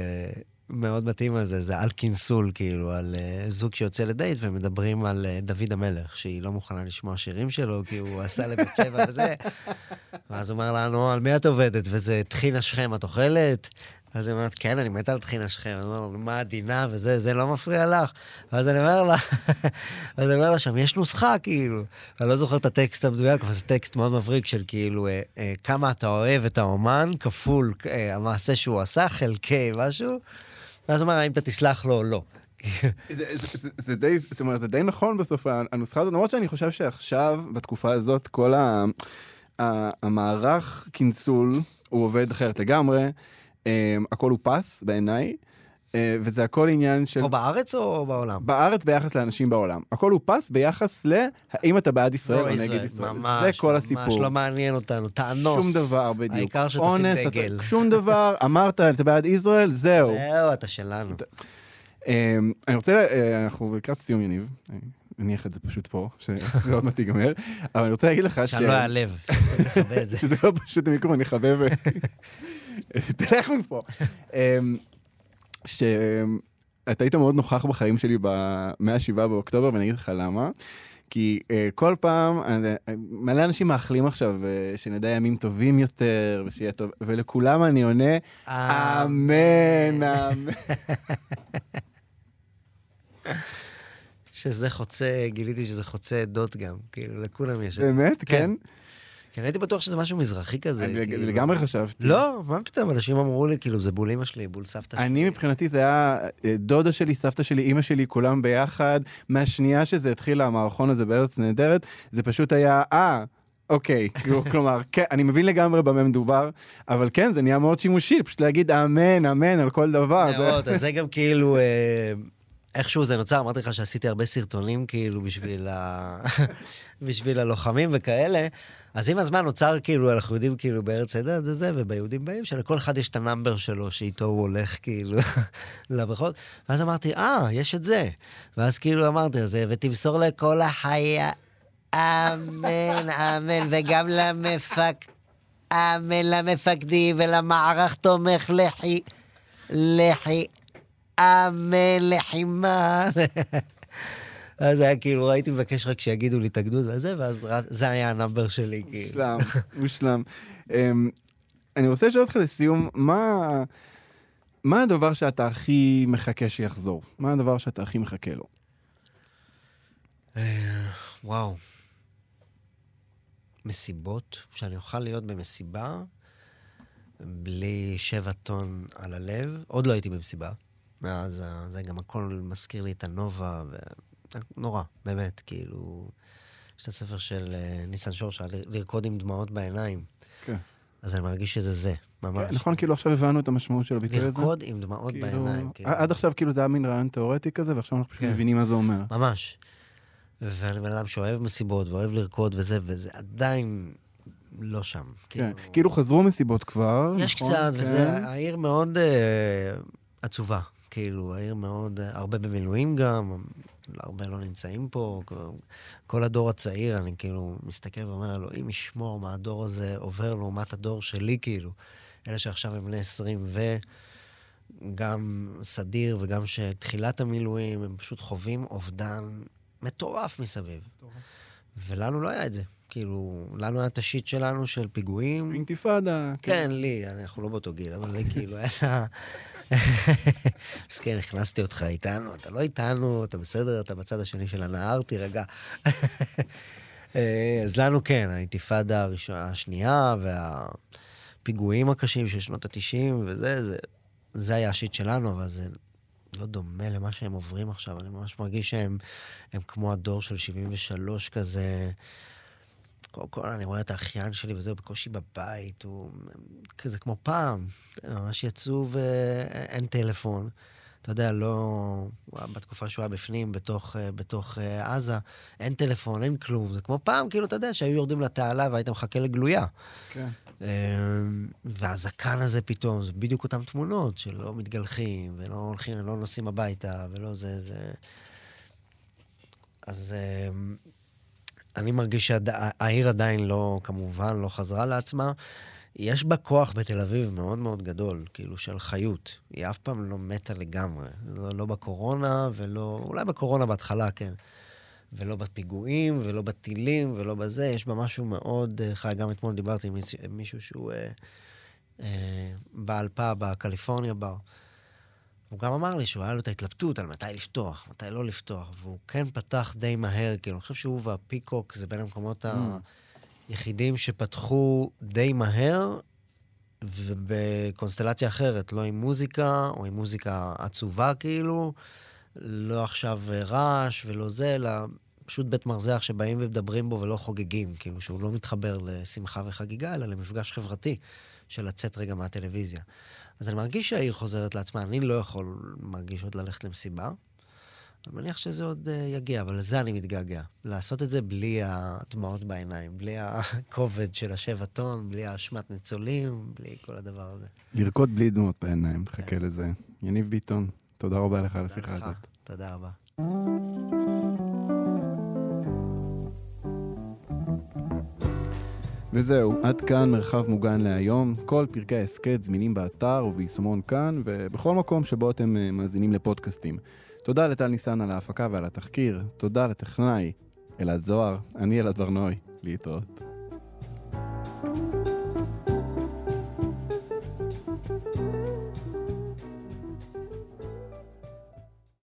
מאוד מתאים על זה, זה על קינסול, כאילו, על אה, זוג שיוצא לדייט ומדברים על אה, דוד המלך, שהיא לא מוכנה לשמוע שירים שלו, כי הוא עשה לבית שבע וזה. ואז הוא אומר לנו, על מי את עובדת? וזה טחינה שכם, את אוכלת? אז היא אומרת, כן, אני מת על טחינה שכם. אני אומר לו, מה עדינה וזה, זה לא מפריע לך? ואז אני אומר לה, ואז אני אומר לה שם, יש נוסחה, כאילו. אני לא זוכר את הטקסט המדויק, אבל זה טקסט מאוד מבריק של כאילו, אה, אה, כמה אתה אוהב את האומן, כפול אה, המעשה שהוא עשה, חלקי משהו. ואז הוא אומר, האם אתה תסלח לו או לא. זה, זה, זה, זה די, זאת אומרת, זה די נכון בסוף הנוסחה הזאת, למרות שאני חושב שעכשיו, בתקופה הזאת, כל ה, ה, המערך קינסול, הוא עובד אחרת לגמרי, um, הכל הוא פס בעיניי. אה, וזה הכל עניין של... או בארץ או בעולם? בארץ ביחס לאנשים בעולם. הכל הופס ביחס להאם אתה בעד ישראל או לא נגד ישראל. ממש, זה כל ממש הסיפור. לא מעניין אותנו, תאנוס. שום דבר, בדיוק. העיקר שתשים דגל. שום דבר, אמרת, אתה בעד ישראל, זהו. זהו, אתה שלנו. אה, אני רוצה, אה, אנחנו לקראת סיום יניב, אני אניח את זה פשוט פה, שעוד מעט ייגמר, אבל אני רוצה להגיד לך ש... שאני לא אעלב. שזה לא פשוט המיקרופון, אני חבב... תלך מפה. שאתה היית מאוד נוכח בחיים שלי ב-107 באוקטובר, ואני אגיד לך למה. כי uh, כל פעם, uh, מלא אנשים מאחלים עכשיו uh, שנדע ימים טובים יותר, ושיהיה טוב, ולכולם אני עונה, אמן, אמן. שזה חוצה, גיליתי שזה חוצה עדות גם, כאילו, לכולם יש... באמת? כן? כן, הייתי בטוח שזה משהו מזרחי כזה. אני כאילו. לגמרי חשבתי. לא, מה פתאום, אנשים אמרו לי, כאילו, זה בול אמא שלי, בול סבתא שלי. אני מבחינתי זה היה אה, דודה שלי, סבתא שלי, אימא שלי, כולם ביחד. מהשנייה שזה התחיל, המערכון הזה בארץ נהדרת, זה פשוט היה, אה, אוקיי. כאילו, כלומר, כן, אני מבין לגמרי במה מדובר, אבל כן, זה נהיה מאוד שימושי, פשוט להגיד אמן, אמן על כל דבר. מאוד, אז זה גם כאילו, אה, איכשהו זה נוצר, אמרתי לך שעשיתי הרבה סרטונים כאילו בשביל, ה... בשביל הלוחמים וכאלה, אז עם הזמן נוצר כאילו, אנחנו יודעים כאילו בארץ נהדרת זה זה, וביהודים באים, שלכל אחד יש את ה number שלו, שאיתו הוא הולך כאילו לברכות, ואז אמרתי, אה, יש את זה. ואז כאילו אמרתי, אז ותמסור לכל החיה, אמן, אמן, וגם למפק... אמן למפקדים ולמערך תומך לחי... לחי... אמן לחימה. אז היה כאילו, הייתי מבקש רק שיגידו לי את הגדוד וזה, ואז זה היה ה number שלי, כאילו. מושלם, מושלם. אמ, אני רוצה לשאול אותך לסיום, מה, מה הדבר שאתה הכי מחכה שיחזור? מה הדבר שאתה הכי מחכה לו? אה, וואו. מסיבות, שאני אוכל להיות במסיבה בלי שבע טון על הלב. עוד לא הייתי במסיבה. מאז זה גם הכל מזכיר לי את הנובה, ו... נורא, באמת, כאילו... יש את הספר של אה, ניסן שורשה, לרקוד עם דמעות בעיניים. כן. אז אני מרגיש שזה זה, ממש. נכון, כאילו עכשיו הבנו את המשמעות של הביטוי הזה? לרקוד עם דמעות כאילו, בעיניים. כאילו. עד עכשיו כאילו זה היה מין רעיון תיאורטי כזה, ועכשיו אנחנו פשוט כן. מבינים מה זה אומר. ממש. ואני בן אדם שאוהב מסיבות ואוהב לרקוד וזה, וזה עדיין לא שם. כן, כאילו חזרו מסיבות כבר, יש נכון? קצת, כן. וזה, העיר מאוד אה, עצובה. כאילו, העיר מאוד, אה, הרבה במילואים גם, הרבה לא נמצאים פה. כל הדור הצעיר, אני כאילו מסתכל ואומר, אלוהים ישמור מה הדור הזה עובר לעומת הדור שלי, כאילו. אלה שעכשיו הם בני 20 וגם סדיר וגם שתחילת המילואים, הם פשוט חווים אובדן מטורף מסביב. ולנו לא היה את זה. כאילו, לנו היה את השיט שלנו של פיגועים. אינתיפאדה. כן, לי, אנחנו לא באותו גיל, אבל לי כאילו היה. אז כן, הכנסתי אותך איתנו, אתה לא איתנו, אתה בסדר, אתה בצד השני של הנהר, תירגע. אה, אז לנו כן, האינתיפאדה הראשונה, השנייה, והפיגועים הקשים של שנות ה-90, וזה, זה, זה היה השיט שלנו, אבל זה לא דומה למה שהם עוברים עכשיו. אני ממש מרגיש שהם הם כמו הדור של 73 כזה. קודם כל, אני רואה את האחיין שלי וזה, הוא בקושי בבית, הוא כזה כמו פעם. ממש יצאו ואין טלפון. אתה יודע, לא... בתקופה שהוא היה בפנים, בתוך, אה, בתוך אה, עזה, אין טלפון, אין כלום. זה כמו פעם, כאילו, אתה יודע, שהיו יורדים לתעלה והיית מחכה לגלויה. כן. אה, והזקן הזה פתאום, זה בדיוק אותן תמונות שלא מתגלחים, ולא הולכים, לא נוסעים הביתה, ולא זה, זה... אז אה, אני מרגיש שהעיר עדיין לא, כמובן, לא חזרה לעצמה. יש בה כוח בתל אביב מאוד מאוד גדול, כאילו, של חיות. היא אף פעם לא מתה לגמרי. לא, לא בקורונה, ולא... אולי בקורונה בהתחלה, כן. ולא בפיגועים, ולא בטילים, ולא בזה. יש בה משהו מאוד אה, חי. גם אתמול דיברתי עם מישהו- שהוא אה, אה, בעל פאב בקליפורניה בר. הוא גם אמר לי שהוא היה לו את ההתלבטות על מתי לפתוח, מתי לא לפתוח, והוא כן פתח די מהר, כאילו, אני חושב שהוא והפיקוק זה בין המקומות היחידים שפתחו די מהר, ובקונסטלציה אחרת, לא עם מוזיקה, או עם מוזיקה עצובה כאילו, לא עכשיו רעש ולא זה, אלא פשוט בית מרזח שבאים ומדברים בו ולא חוגגים, כאילו שהוא לא מתחבר לשמחה וחגיגה, אלא למפגש חברתי של לצאת רגע מהטלוויזיה. אז אני מרגיש שהעיר חוזרת לעצמה, אני לא יכול, מרגיש עוד ללכת למסיבה. אני מניח שזה עוד uh, יגיע, אבל לזה אני מתגעגע. לעשות את זה בלי הדמעות בעיניים, בלי הכובד של השבע טון, בלי האשמת ניצולים, בלי כל הדבר הזה. לרקוד בלי דמעות בעיניים, חכה כן. לזה. יניב ביטון, תודה רבה לך על השיחה הזאת. תודה רבה. וזהו, עד כאן מרחב מוגן להיום. כל פרקי ההסכת זמינים באתר וביישומון כאן, ובכל מקום שבו אתם אה, מאזינים לפודקאסטים. תודה לטל ניסן על ההפקה ועל התחקיר, תודה לטכנאי אלעד זוהר, אני אלעד ברנועי, להתראות.